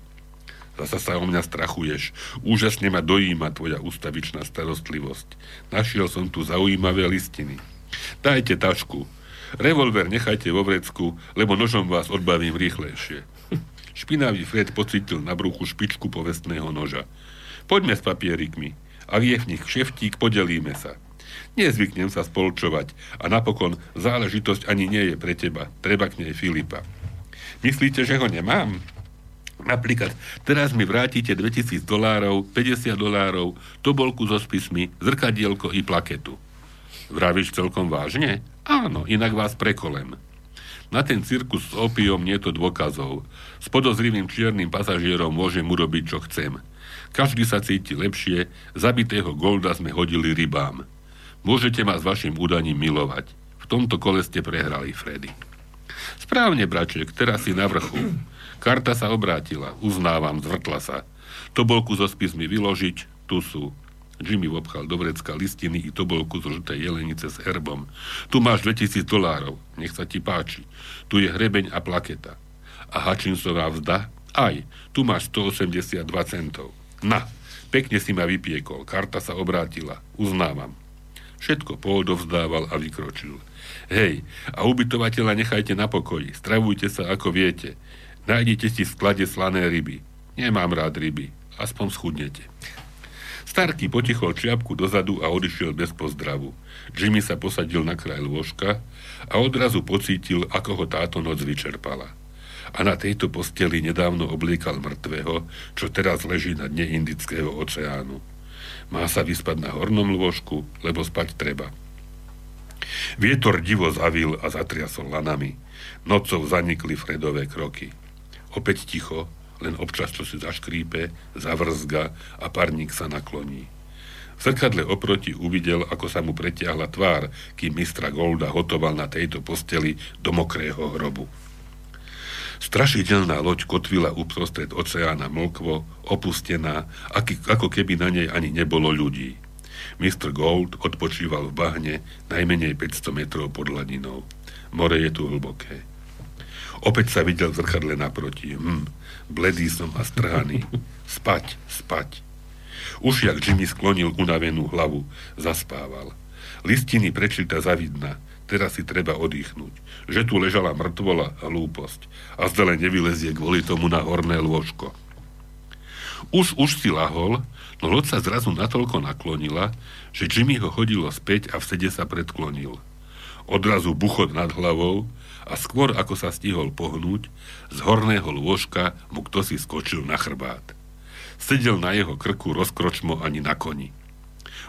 Zasa sa o mňa strachuješ. Úžasne ma dojíma tvoja ústavičná starostlivosť. Našiel som tu zaujímavé listiny. Dajte tašku. Revolver nechajte vo vrecku, lebo nožom vás odbavím rýchlejšie. Špinavý Fred pocitil na bruchu špičku povestného noža. Poďme s papierikmi. Ak je v nich kšeftík, podelíme sa. Nezvyknem sa spolčovať a napokon záležitosť ani nie je pre teba. Treba k nej Filipa. Myslíte, že ho nemám? Napríklad, teraz mi vrátite 2000 dolárov, 50 dolárov, tobolku so spismi, zrkadielko i plaketu. Vravíš celkom vážne? Áno, inak vás prekolem. Na ten cirkus s opiom nie to dôkazov. S podozrivým čiernym pasažierom môžem urobiť, čo chcem. Každý sa cíti lepšie, zabitého Golda sme hodili rybám. Môžete ma s vašim údaním milovať. V tomto kole ste prehrali, Freddy. Správne, braček, teraz si na vrchu. Karta sa obrátila, uznávam, zvrtla sa. Tobolku so spismi vyložiť, tu sú. Jimmy obchal do vrecka listiny i tobolku zo žltej jelenice s herbom. Tu máš 2000 dolárov, nech sa ti páči. Tu je hrebeň a plaketa. A Hutchinsová vzda? Aj, tu máš 182 centov. Na, pekne si ma vypiekol, karta sa obrátila, uznávam. Všetko poodovzdával a vykročil. Hej, a ubytovateľa nechajte na pokoji, stravujte sa ako viete. Nájdete si v sklade slané ryby. Nemám rád ryby. Aspoň schudnete. Starky potichol čiapku dozadu a odišiel bez pozdravu. Jimmy sa posadil na kraj lôžka a odrazu pocítil, ako ho táto noc vyčerpala. A na tejto posteli nedávno obliekal mŕtvého, čo teraz leží na dne Indického oceánu. Má sa vyspať na hornom lôžku, lebo spať treba. Vietor divo zavil a zatriasol lanami. Nocou zanikli Fredové kroky. Opäť ticho, len občas čo si zaškrípe, zavrzga a parník sa nakloní. V zrkadle oproti uvidel, ako sa mu pretiahla tvár, kým mistra Golda hotoval na tejto posteli do mokrého hrobu. Strašidelná loď kotvila uprostred oceána mlkvo, opustená, ako keby na nej ani nebolo ľudí. Mr. Gold odpočíval v bahne najmenej 500 metrov pod hladinou. More je tu hlboké. Opäť sa videl v zrkadle naproti. Hm, bledý som a strhaný. Spať, spať. Už jak Jimmy sklonil unavenú hlavu, zaspával. Listiny prečíta zavidna, teraz si treba oddychnúť. Že tu ležala mŕtvola a lúposť. A zdele nevylezie kvôli tomu na horné lôžko. Už, už si lahol, no loď sa zrazu natoľko naklonila, že Jimmy ho chodilo späť a v sede sa predklonil. Odrazu buchot nad hlavou, a skôr ako sa stihol pohnúť, z horného lôžka mu kto si skočil na chrbát. Sedel na jeho krku rozkročmo ani na koni.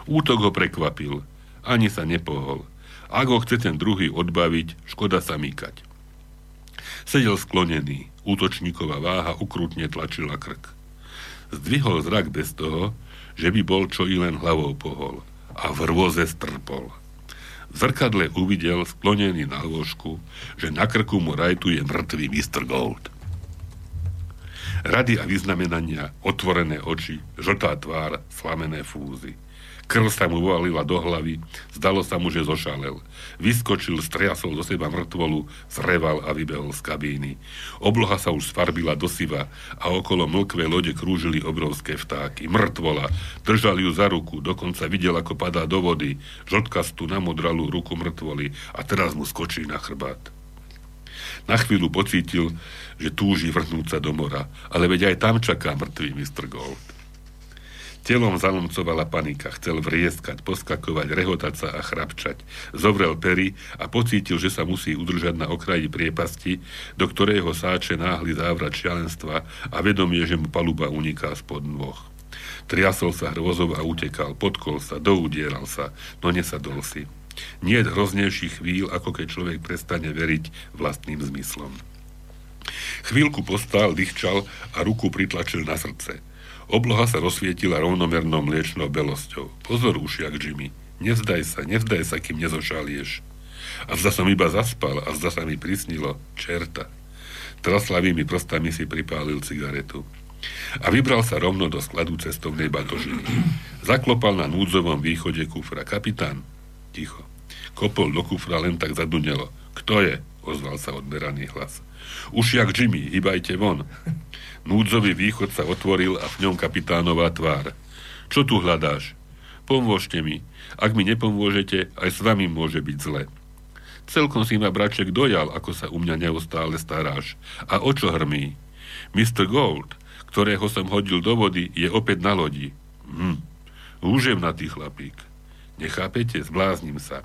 Útok ho prekvapil, ani sa nepohol. Ak ho chce ten druhý odbaviť, škoda sa mýkať. Sedel sklonený, útočníková váha ukrutne tlačila krk. Zdvihol zrak bez toho, že by bol čo i len hlavou pohol a v rôze strpol. Zrkadle uvidel sklonený na lôžku, že na krku mu rajtuje mŕtvý Mr. Gold. Rady a vyznamenania, otvorené oči, žltá tvár, slamené fúzy – Krv sa mu uvalila do hlavy, zdalo sa mu, že zošalel. Vyskočil, striasol do seba mŕtvolu, zreval a vybehol z kabíny. Obloha sa už sfarbila do siva a okolo mlkvé lode krúžili obrovské vtáky. Mŕtvola, držal ju za ruku, dokonca videl, ako padá do vody, žltkastú namodralú ruku mŕtvoli a teraz mu skočí na chrbát. Na chvíľu pocítil, že túži vrhnúť sa do mora, ale veď aj tam čaká mŕtvý Mr. Telom zalomcovala panika, chcel vrieskať, poskakovať, rehotať sa a chrapčať. Zovrel pery a pocítil, že sa musí udržať na okraji priepasti, do ktorého sáče náhly závrat šialenstva a vedomie, že mu paluba uniká spod nôh. Triasol sa hrôzov a utekal, podkol sa, doudieral sa, no nesadol si. Nie je hroznejších chvíľ, ako keď človek prestane veriť vlastným zmyslom. Chvíľku postál, dýchčal a ruku pritlačil na srdce. Obloha sa rozsvietila rovnomernou mliečnou belosťou. Pozor, ušiak Jimmy, nevzdaj sa, nevzdaj sa, kým nezošalieš. A zda som iba zaspal a zda sa mi prisnilo, čerta. Traslavými prostami si pripálil cigaretu. A vybral sa rovno do skladu cestovnej batožiny. Zaklopal na núdzovom východe kufra. Kapitán, ticho. Kopol do kufra len tak zadunelo. Kto je? Ozval sa odberaný hlas. Ušiak Jimmy, hýbajte von. Núdzový východ sa otvoril a v ňom kapitánová tvár. Čo tu hľadáš? Pomôžte mi. Ak mi nepomôžete, aj s vami môže byť zle. Celkom si ma braček dojal, ako sa u mňa neustále staráš. A o čo hrmí? Mr. Gold, ktorého som hodil do vody, je opäť na lodi. Hm. Úževnatý chlapík. Nechápete? Zblázním sa.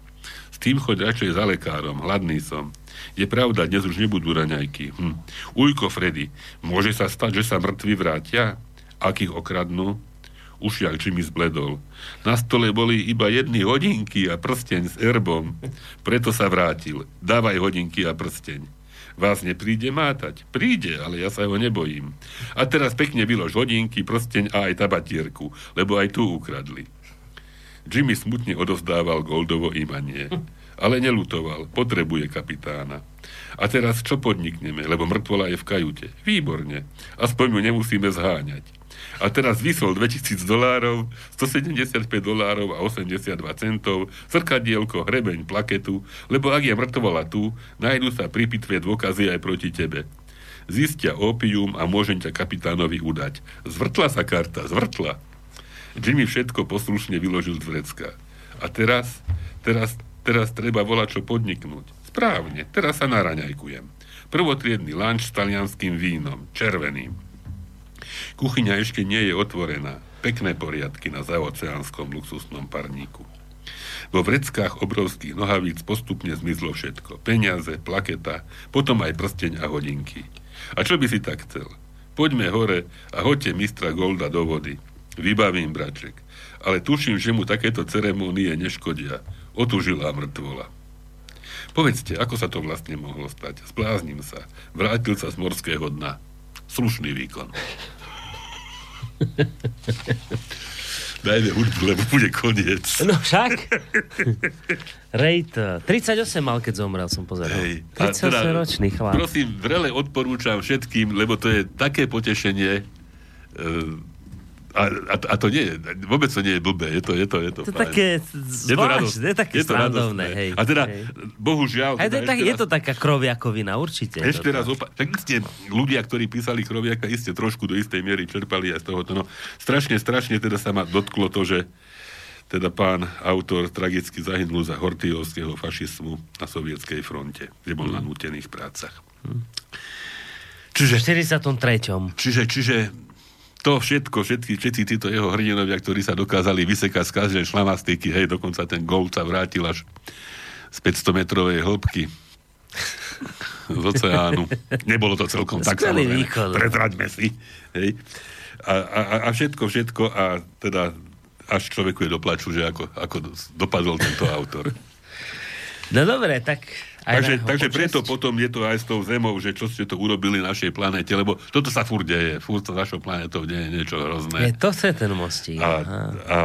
S tým choď radšej za lekárom, hladný som. Je pravda, dnes už nebudú raňajky. Hm. Ujko, Freddy, môže sa stať, že sa mŕtvi vrátia? Ak ich okradnú? Už jak Jimmy zbledol. Na stole boli iba jedny hodinky a prsteň s erbom. Preto sa vrátil. Dávaj hodinky a prsteň. Vás nepríde mátať? Príde, ale ja sa ho nebojím. A teraz pekne vylož hodinky, prsteň a aj tabatierku, lebo aj tu ukradli. Jimmy smutne odovzdával Goldovo imanie. Ale nelutoval, potrebuje kapitána. A teraz čo podnikneme, lebo mŕtvola je v kajute? Výborne. Aspoň ju nemusíme zháňať. A teraz vysol 2000 dolárov, 175 dolárov a 82 centov, zrkadielko, hrebeň, plaketu, lebo ak je mŕtvola tu, nájdu sa pri pitve dôkazy aj proti tebe. Zistia opium a môžem ťa kapitánovi udať. Zvrtla sa karta, zvrtla. Jimmy všetko poslušne vyložil z vrecka. A teraz, teraz, teraz treba volať čo podniknúť. Správne, teraz sa naraňajkujem. Prvotriedný lunch s talianským vínom, červeným. Kuchyňa ešte nie je otvorená. Pekné poriadky na zaoceánskom luxusnom parníku. Vo vreckách obrovských nohavíc postupne zmizlo všetko. Peniaze, plaketa, potom aj prsteň a hodinky. A čo by si tak chcel? Poďme hore a hoďte mistra Golda do vody. Vybavím, braček. Ale tuším, že mu takéto ceremónie neškodia. Otužila mŕtvola. Povedzte, ako sa to vlastne mohlo stať? Zblázním sa. Vrátil sa z morského dna. Slušný výkon. Dajme hudbu, lebo bude koniec. No však. Rate 38 mal, keď zomrel, som pozeral. Hej. 38 teda, ročný chlap. Prosím, vrele odporúčam všetkým, lebo to je také potešenie. Uh, a, a, a to nie je, vôbec to nie je blbé, je to, je to, je to, to fajn. také zvlášť, je to, radosť, je také je to radostné. hej. A teda, hej. bohužiaľ... To, teda tak, raz, je to taká kroviakovina, určite. Ešte raz opa- tak ste ľudia, ktorí písali kroviaka, iste trošku do istej miery čerpali aj z tohoto. No, strašne, strašne teda sa ma dotklo to, že teda pán autor tragicky zahynul za hortijovského fašizmu na sovietskej fronte, kde bol mm. na nútených prácach. Mm. Čiže, v 43. Čiže, čiže to všetko, všetky, všetci títo jeho hrdinovia, ktorí sa dokázali vysekať z každej šlamastiky, hej, dokonca ten gol sa vrátil až z 500 metrovej hĺbky z oceánu. Nebolo to celkom tak, samozrejme. Pretraďme si. Hej. A, a, a všetko, všetko a teda až človeku je doplaču, že ako, ako dopadol tento autor. No dobre, tak takže, takže preto potom je to aj s tou zemou, že čo ste to urobili našej planete, lebo toto sa furt deje, furt to našou planetou deje niečo hrozné. Je, to je ten mostík. A, a,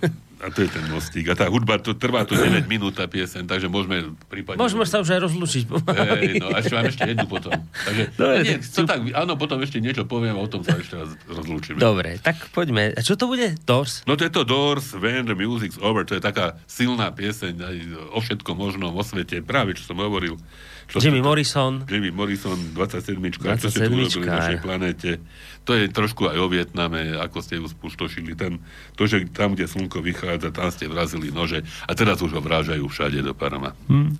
a to je ten mostík. A tá hudba, to trvá to 9 minút tá piesen, takže môžeme prípadne... Môžeme sa už aj rozlúčiť. Hej, no a ešte mám ešte jednu potom. Takže, Dobre, nie, tak, tak, áno, potom ešte niečo poviem a o tom sa ešte raz rozlúčime. Dobre, tak poďme. A čo to bude? Doors? No to je to Doors, When the Music's Over. To je taká silná pieseň aj o všetkom možnom vo svete. Práve, čo som hovoril. Čo Jimmy Morrison. Jimmy Morrison, 27. 27. Čo ste tu urobili na našej planete to je trošku aj o Vietname, ako ste ju spustošili. Ten, to, že tam, kde slnko vychádza, tam ste vrazili nože a teraz už ho vrážajú všade do Parma. Hmm.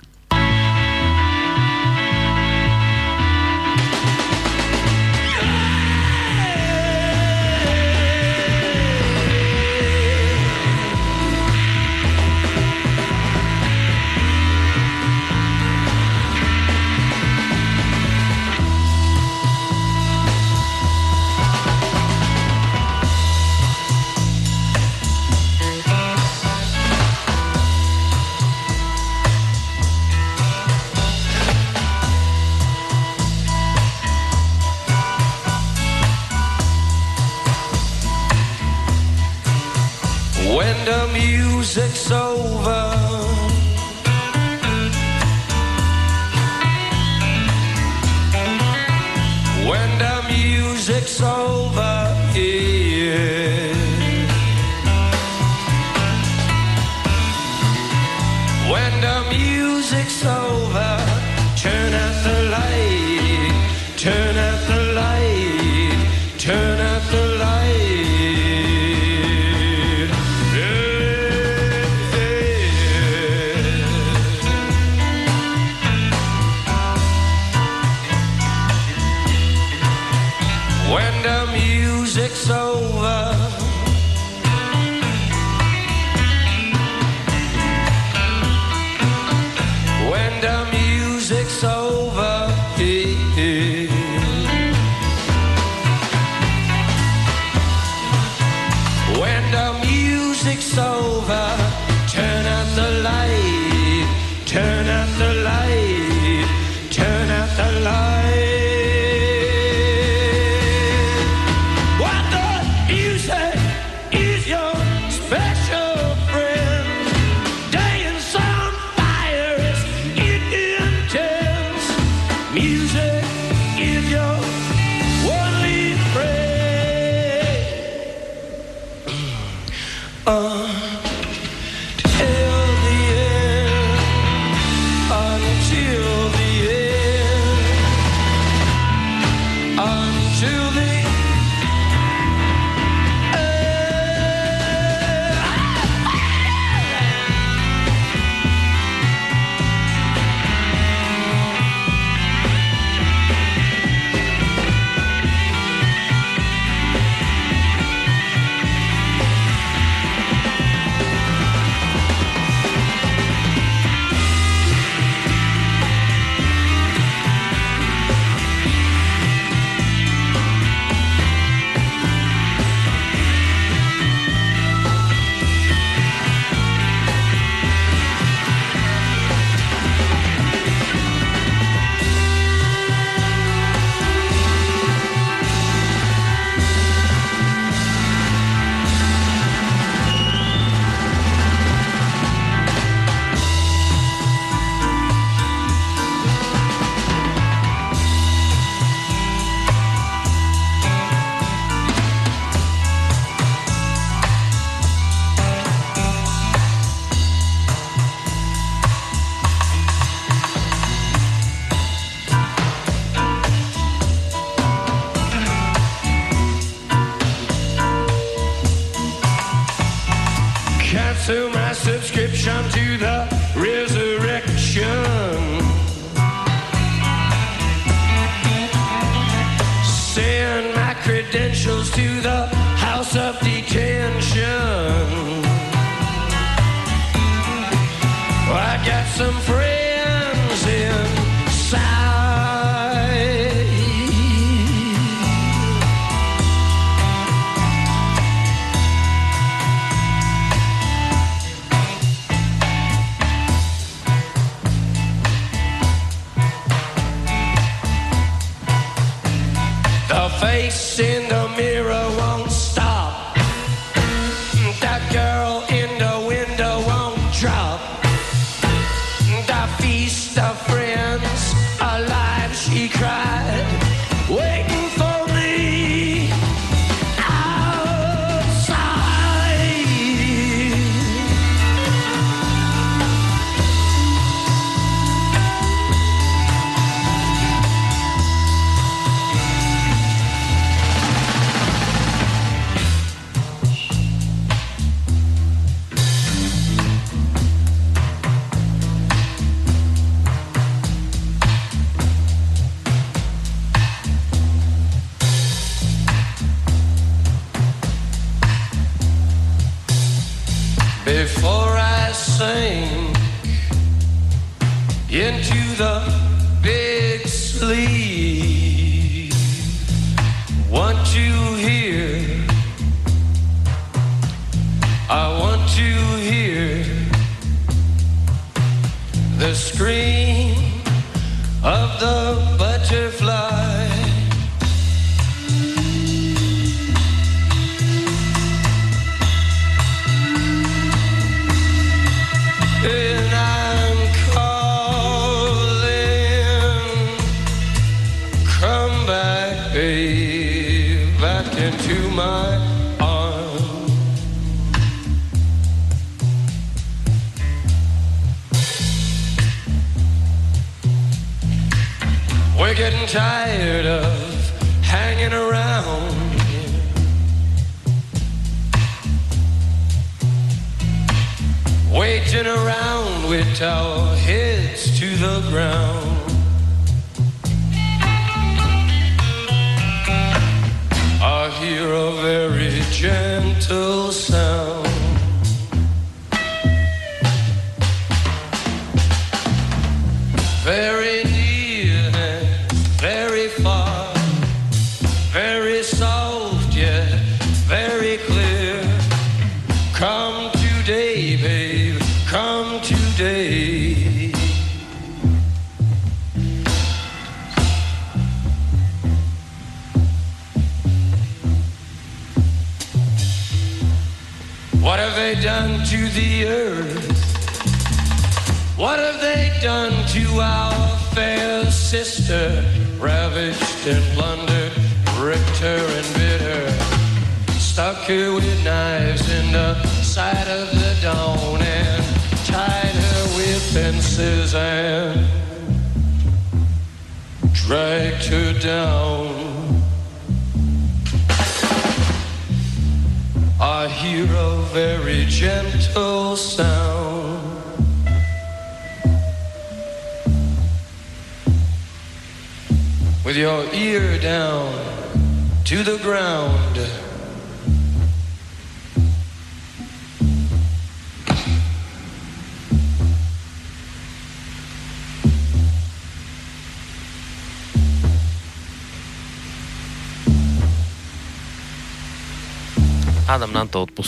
In the mirror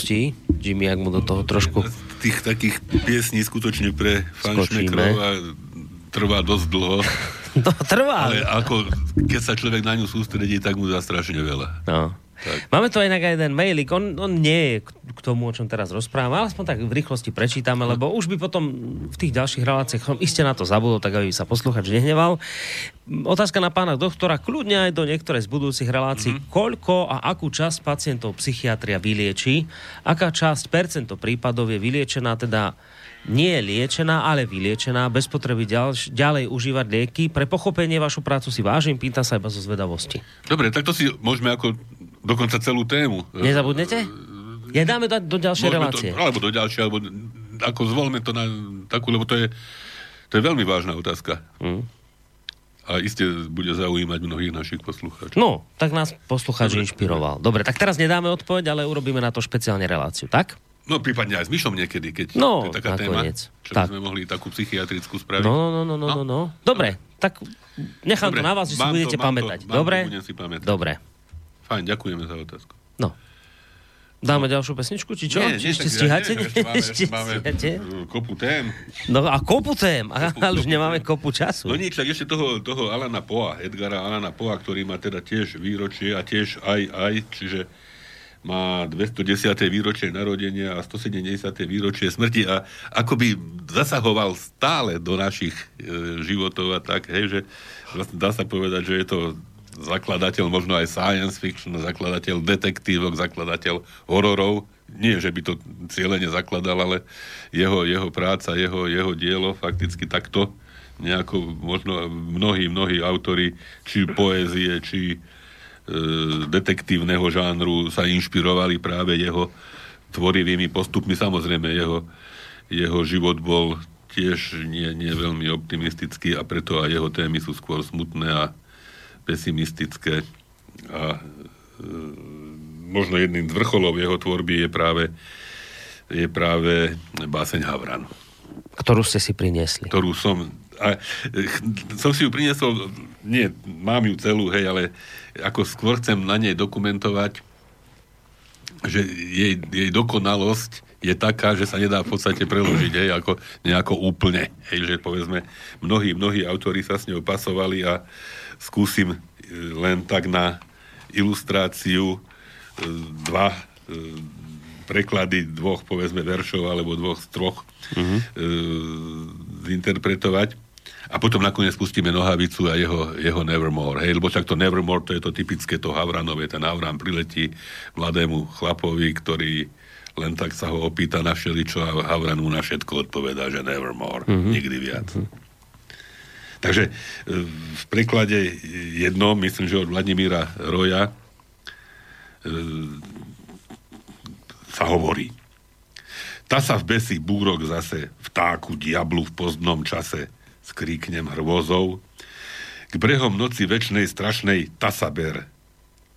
odpustí. Jimmy, ak mu do toho trošku... Tých takých piesní skutočne pre fanšmekrov a trvá dosť dlho. To trvá. Ale ako, keď sa človek na ňu sústredí, tak mu dá strašne veľa. No. Tak. Máme tu aj inak aj jeden mailik, on, on nie je k tomu, o čom teraz rozprávame, ale aspoň tak v rýchlosti prečítame, lebo už by potom v tých ďalších reláciách som iste na to zabudol, tak aby sa posluchač nehneval. Otázka na pána doktora, kľudne aj do niektorej z budúcich relácií, mm-hmm. koľko a akú časť pacientov psychiatria vylieči, aká časť percento prípadov je vyliečená, teda nie je liečená, ale vyliečená, bez potreby ďalš, ďalej užívať lieky. Pre pochopenie vašu prácu si vážim, pýtam sa iba zo zvedavosti. Dobre, tak to si môžeme ako dokonca celú tému. Nezabudnete? Ja dáme do, do ďalšej Môžeme relácie. To, alebo do ďalšej, alebo ako zvolme to na takú, lebo to je, to je veľmi vážna otázka. Mm. A iste bude zaujímať mnohých našich poslucháčov. No, tak nás poslucháč inšpiroval. Dobre, tak teraz nedáme odpoveď, ale urobíme na to špeciálne reláciu, tak? No prípadne aj s Myšom niekedy, keď No, to je taká téma, nakoniec. čo Tak. sme mohli takú psychiatrickú spraviť. No, no, no, no, no, no. Dobre, tak nechám Dobre, to na vás, že si budete to, pamätať. to, Dobre? budem si pamätať. Dobre. Fajn, ďakujeme za otázku. No. Dáme ďalšiu pesničku, či čo? či ešte tak stíhate? nie, ešte máme, Ešte ešte máme stíhate? uh, kopu tém. No a kopu tém, ale už kopu nemáme tém. kopu času. No nič, tak ešte toho, toho Alana Poa, Edgara Alana Poa, ktorý má teda tiež výročie a tiež aj, aj, čiže má 210. výročie narodenia a 170. výročie smrti a akoby zasahoval stále do našich e, životov a tak, hej, že vlastne dá sa povedať, že je to zakladateľ možno aj science fiction, zakladateľ detektívok, zakladateľ hororov. Nie, že by to cieľene zakladal, ale jeho, jeho práca, jeho, jeho dielo fakticky takto nejako možno mnohí, mnohí autori, či poézie, či e, detektívneho žánru sa inšpirovali práve jeho tvorivými postupmi. Samozrejme, jeho, jeho život bol tiež nie, nie veľmi optimistický a preto aj jeho témy sú skôr smutné a pesimistické. A e, možno jedným z vrcholov jeho tvorby je práve, je práve báseň Havran Ktorú ste si priniesli. ktorú som... A, som si ju priniesol, nie, mám ju celú, hej, ale ako skôr chcem na nej dokumentovať, že jej, jej dokonalosť je taká, že sa nedá v podstate preložiť, hej, ako nejako úplne. Hej, že povedzme, mnohí, mnohí autori sa s ňou pasovali a skúsim e, len tak na ilustráciu e, dva e, preklady dvoch, povedzme, veršov alebo dvoch z troch e, zinterpretovať. A potom nakoniec pustíme Nohavicu a jeho, jeho Nevermore. Hej, lebo však to Nevermore, to je to typické to Havranové. Ten Havran priletí mladému chlapovi, ktorý len tak sa ho opýta na všeličo a Havran mu na všetko odpovedá, že Nevermore. Uh-huh. Nikdy viac. Uh-huh. Takže e, v preklade jednom, myslím, že od Vladimíra Roja, e, sa hovorí. Ta sa v besi búrok zase, vtáku diablu v pozdnom čase, skríknem hrôzou. K brehom noci večnej strašnej ta sa ber.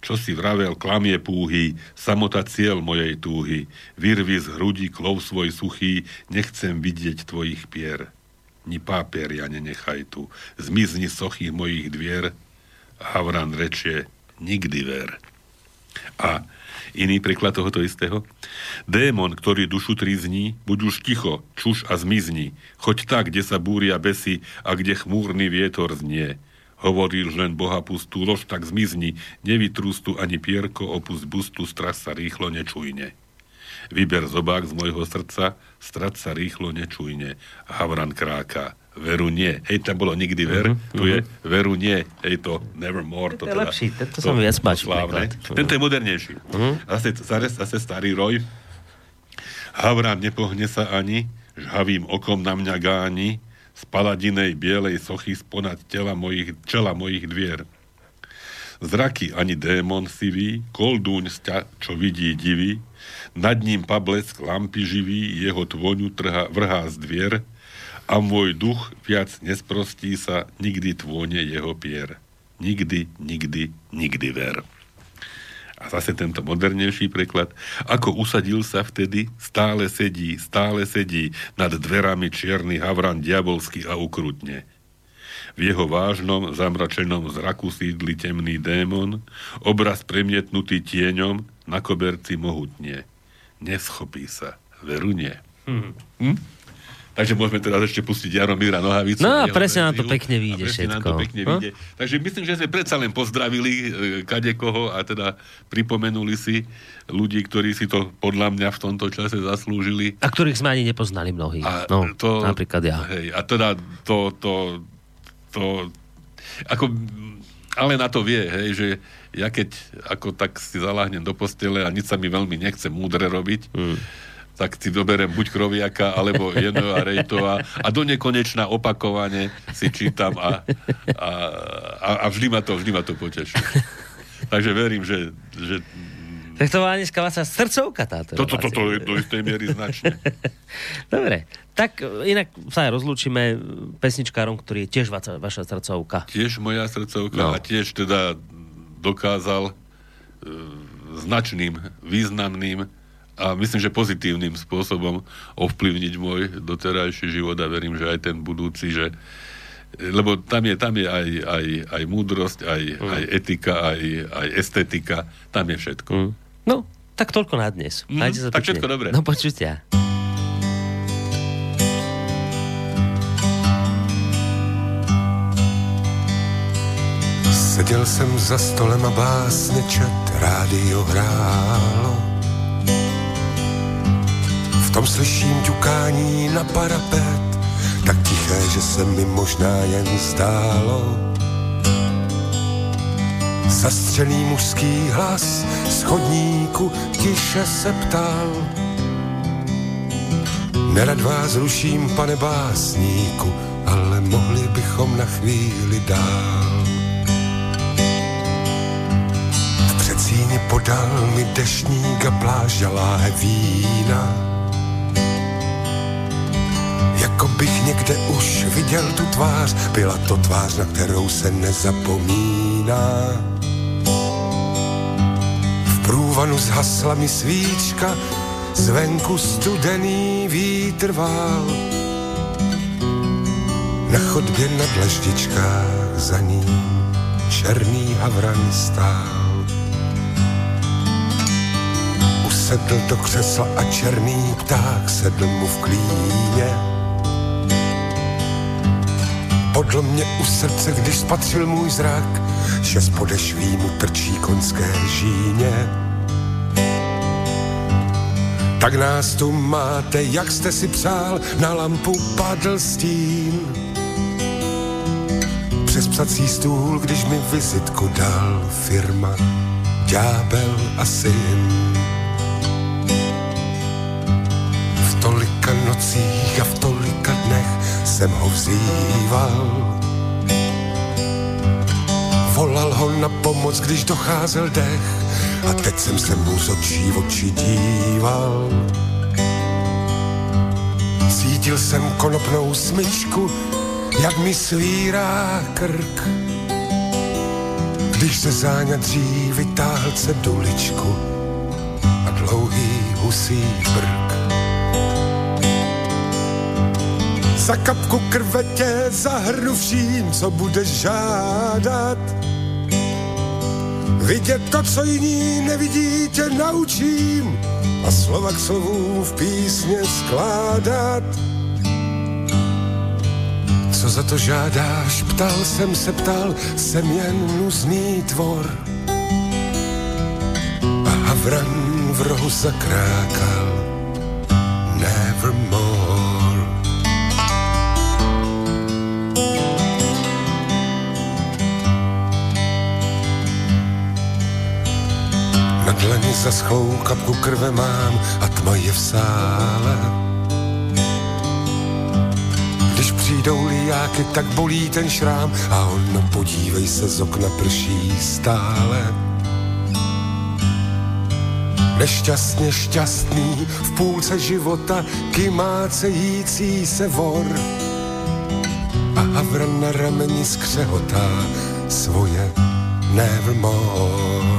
Čo si vravel, klamie púhy, samota cieľ mojej túhy. Vyrvi z hrudi klov svoj suchý, nechcem vidieť tvojich pier. Ni páperia nenechaj tu, zmizni sochy mojich dvier. Havran rečie, nikdy ver. A iný preklad tohoto istého. Démon, ktorý dušu trizní, buď už ticho, čuš a zmizni. Choď tak, kde sa búria besy a kde chmúrny vietor znie. Hovoril len Boha pustú, lož tak zmizni, nevytrústu ani pierko, opust bustu, stras sa rýchlo nečujne. Vyber zobák z môjho srdca, strať sa rýchlo, nečujne. Havran kráka, veru nie. Hej, tam bolo nikdy ver, uh-huh, tu je veru nie. Hej, to nevermore. To, to je teda, lepší, tento sa mi viac páči. Tento je modernejší. Uh-huh. Zase, zase, zase starý roj. Havran nepohne sa ani, žhavým okom na mňa gáni, z paladinej bielej sochy sponad tela mojich, čela mojich dvier. Zraky ani démon sivý, koldúň sťa, čo vidí divý, nad ním pablesk lampy živý, jeho tvoňu trha, vrhá z dvier a môj duch viac nesprostí sa, nikdy tvône jeho pier. Nikdy, nikdy, nikdy ver. A zase tento modernejší preklad. Ako usadil sa vtedy, stále sedí, stále sedí nad dverami čierny havran diabolský a ukrutne. V jeho vážnom, zamračenom zraku sídli temný démon, obraz premietnutý tieňom, na koberci mohutne. Neschopí sa, veru nie. Hmm. Hm? Takže môžeme teraz ešte pustiť Jaromíra Nohavicu. No a presne nám to pekne vyjde všetko. Nám to pekne no? vyjde. Takže myslím, že sme predsa len pozdravili e, kadekoho a teda pripomenuli si ľudí, ktorí si to podľa mňa v tomto čase zaslúžili. A ktorých sme ani nepoznali mnohí. A no, to, napríklad ja. Hej, a teda to, to, to, ako, ale na to vie, hej, že ja keď ako tak si zaláhnem do postele a nič sa mi veľmi nechce múdre robiť, hmm tak si doberem buď Kroviaka, alebo Jenoa Rejtova a do nekonečna opakovane si čítam a, a, a, a vždy, ma to, vždy ma to poteší. Takže verím, že, že tak to má dneska sa srdcovka táto. Toto, toto, to, do istej miery značne. Dobre, tak inak sa aj rozlúčime pesničkárom, ktorý je tiež vaša, vaša srdcovka. Tiež moja srdcovka no. a tiež teda dokázal e, značným, významným a myslím, že pozitívnym spôsobom ovplyvniť môj doterajší život a verím, že aj ten budúci, že lebo tam je, tam je aj, aj, aj múdrosť, aj, mm. aj etika, aj, aj estetika, tam je všetko. Mm. No, tak toľko na dnes. Mm, sa tak všetko dobre. No počutia. Seděl jsem za stolem a básně čet, rádio hrálo v tom slyším ťukání na parapet, tak tiché, že se mi možná jen zdálo. Zastřený mužský hlas z chodníku tiše se ptal. Nerad vás ruším, pane básníku, ale mohli bychom na chvíli dál. Podal mi dešník a pláž a vína jako bych někde už viděl tu tvář, byla to tvář, na kterou se nezapomíná. V průvanu zhasla mi svíčka, zvenku studený vítr vál. Na chodbě na dlaždičkách za ním černý havran stál. Usedl do křesla a černý pták sedl mu v klíně Podl mě u srdce, když spatřil můj zrak, že z podešví mu trčí konské žíně. Tak nás tu máte, jak jste si přál, na lampu padl stín. Přes psací stůl, když mi vizitku dal firma, ďábel a syn. Nocích a v tolika dnech jsem ho vzýval. Volal ho na pomoc, když docházel dech a teď jsem se mu z očí v oči díval. Cítil jsem konopnou smyčku, jak mi svírá krk. Když se záňadří vytáhl ceduličku a dlouhý husí brk. Za kapku krve tě zahrnu vším, co budeš žádat. Vidět to, co jiní nevidí, tě naučím a slova k slovům v písně skládat. Co za to žádáš, ptal jsem se ptal, jsem jen nuzný tvor. A havran v rohu zakrákal zaschlou kapku krve mám a tma je v sále. Když přijdou lijáky, tak bolí ten šrám a ono podívej se z okna prší stále. Nešťastně šťastný v půlce života kymácející se vor a havra na rameni skřehotá svoje. Nevermore.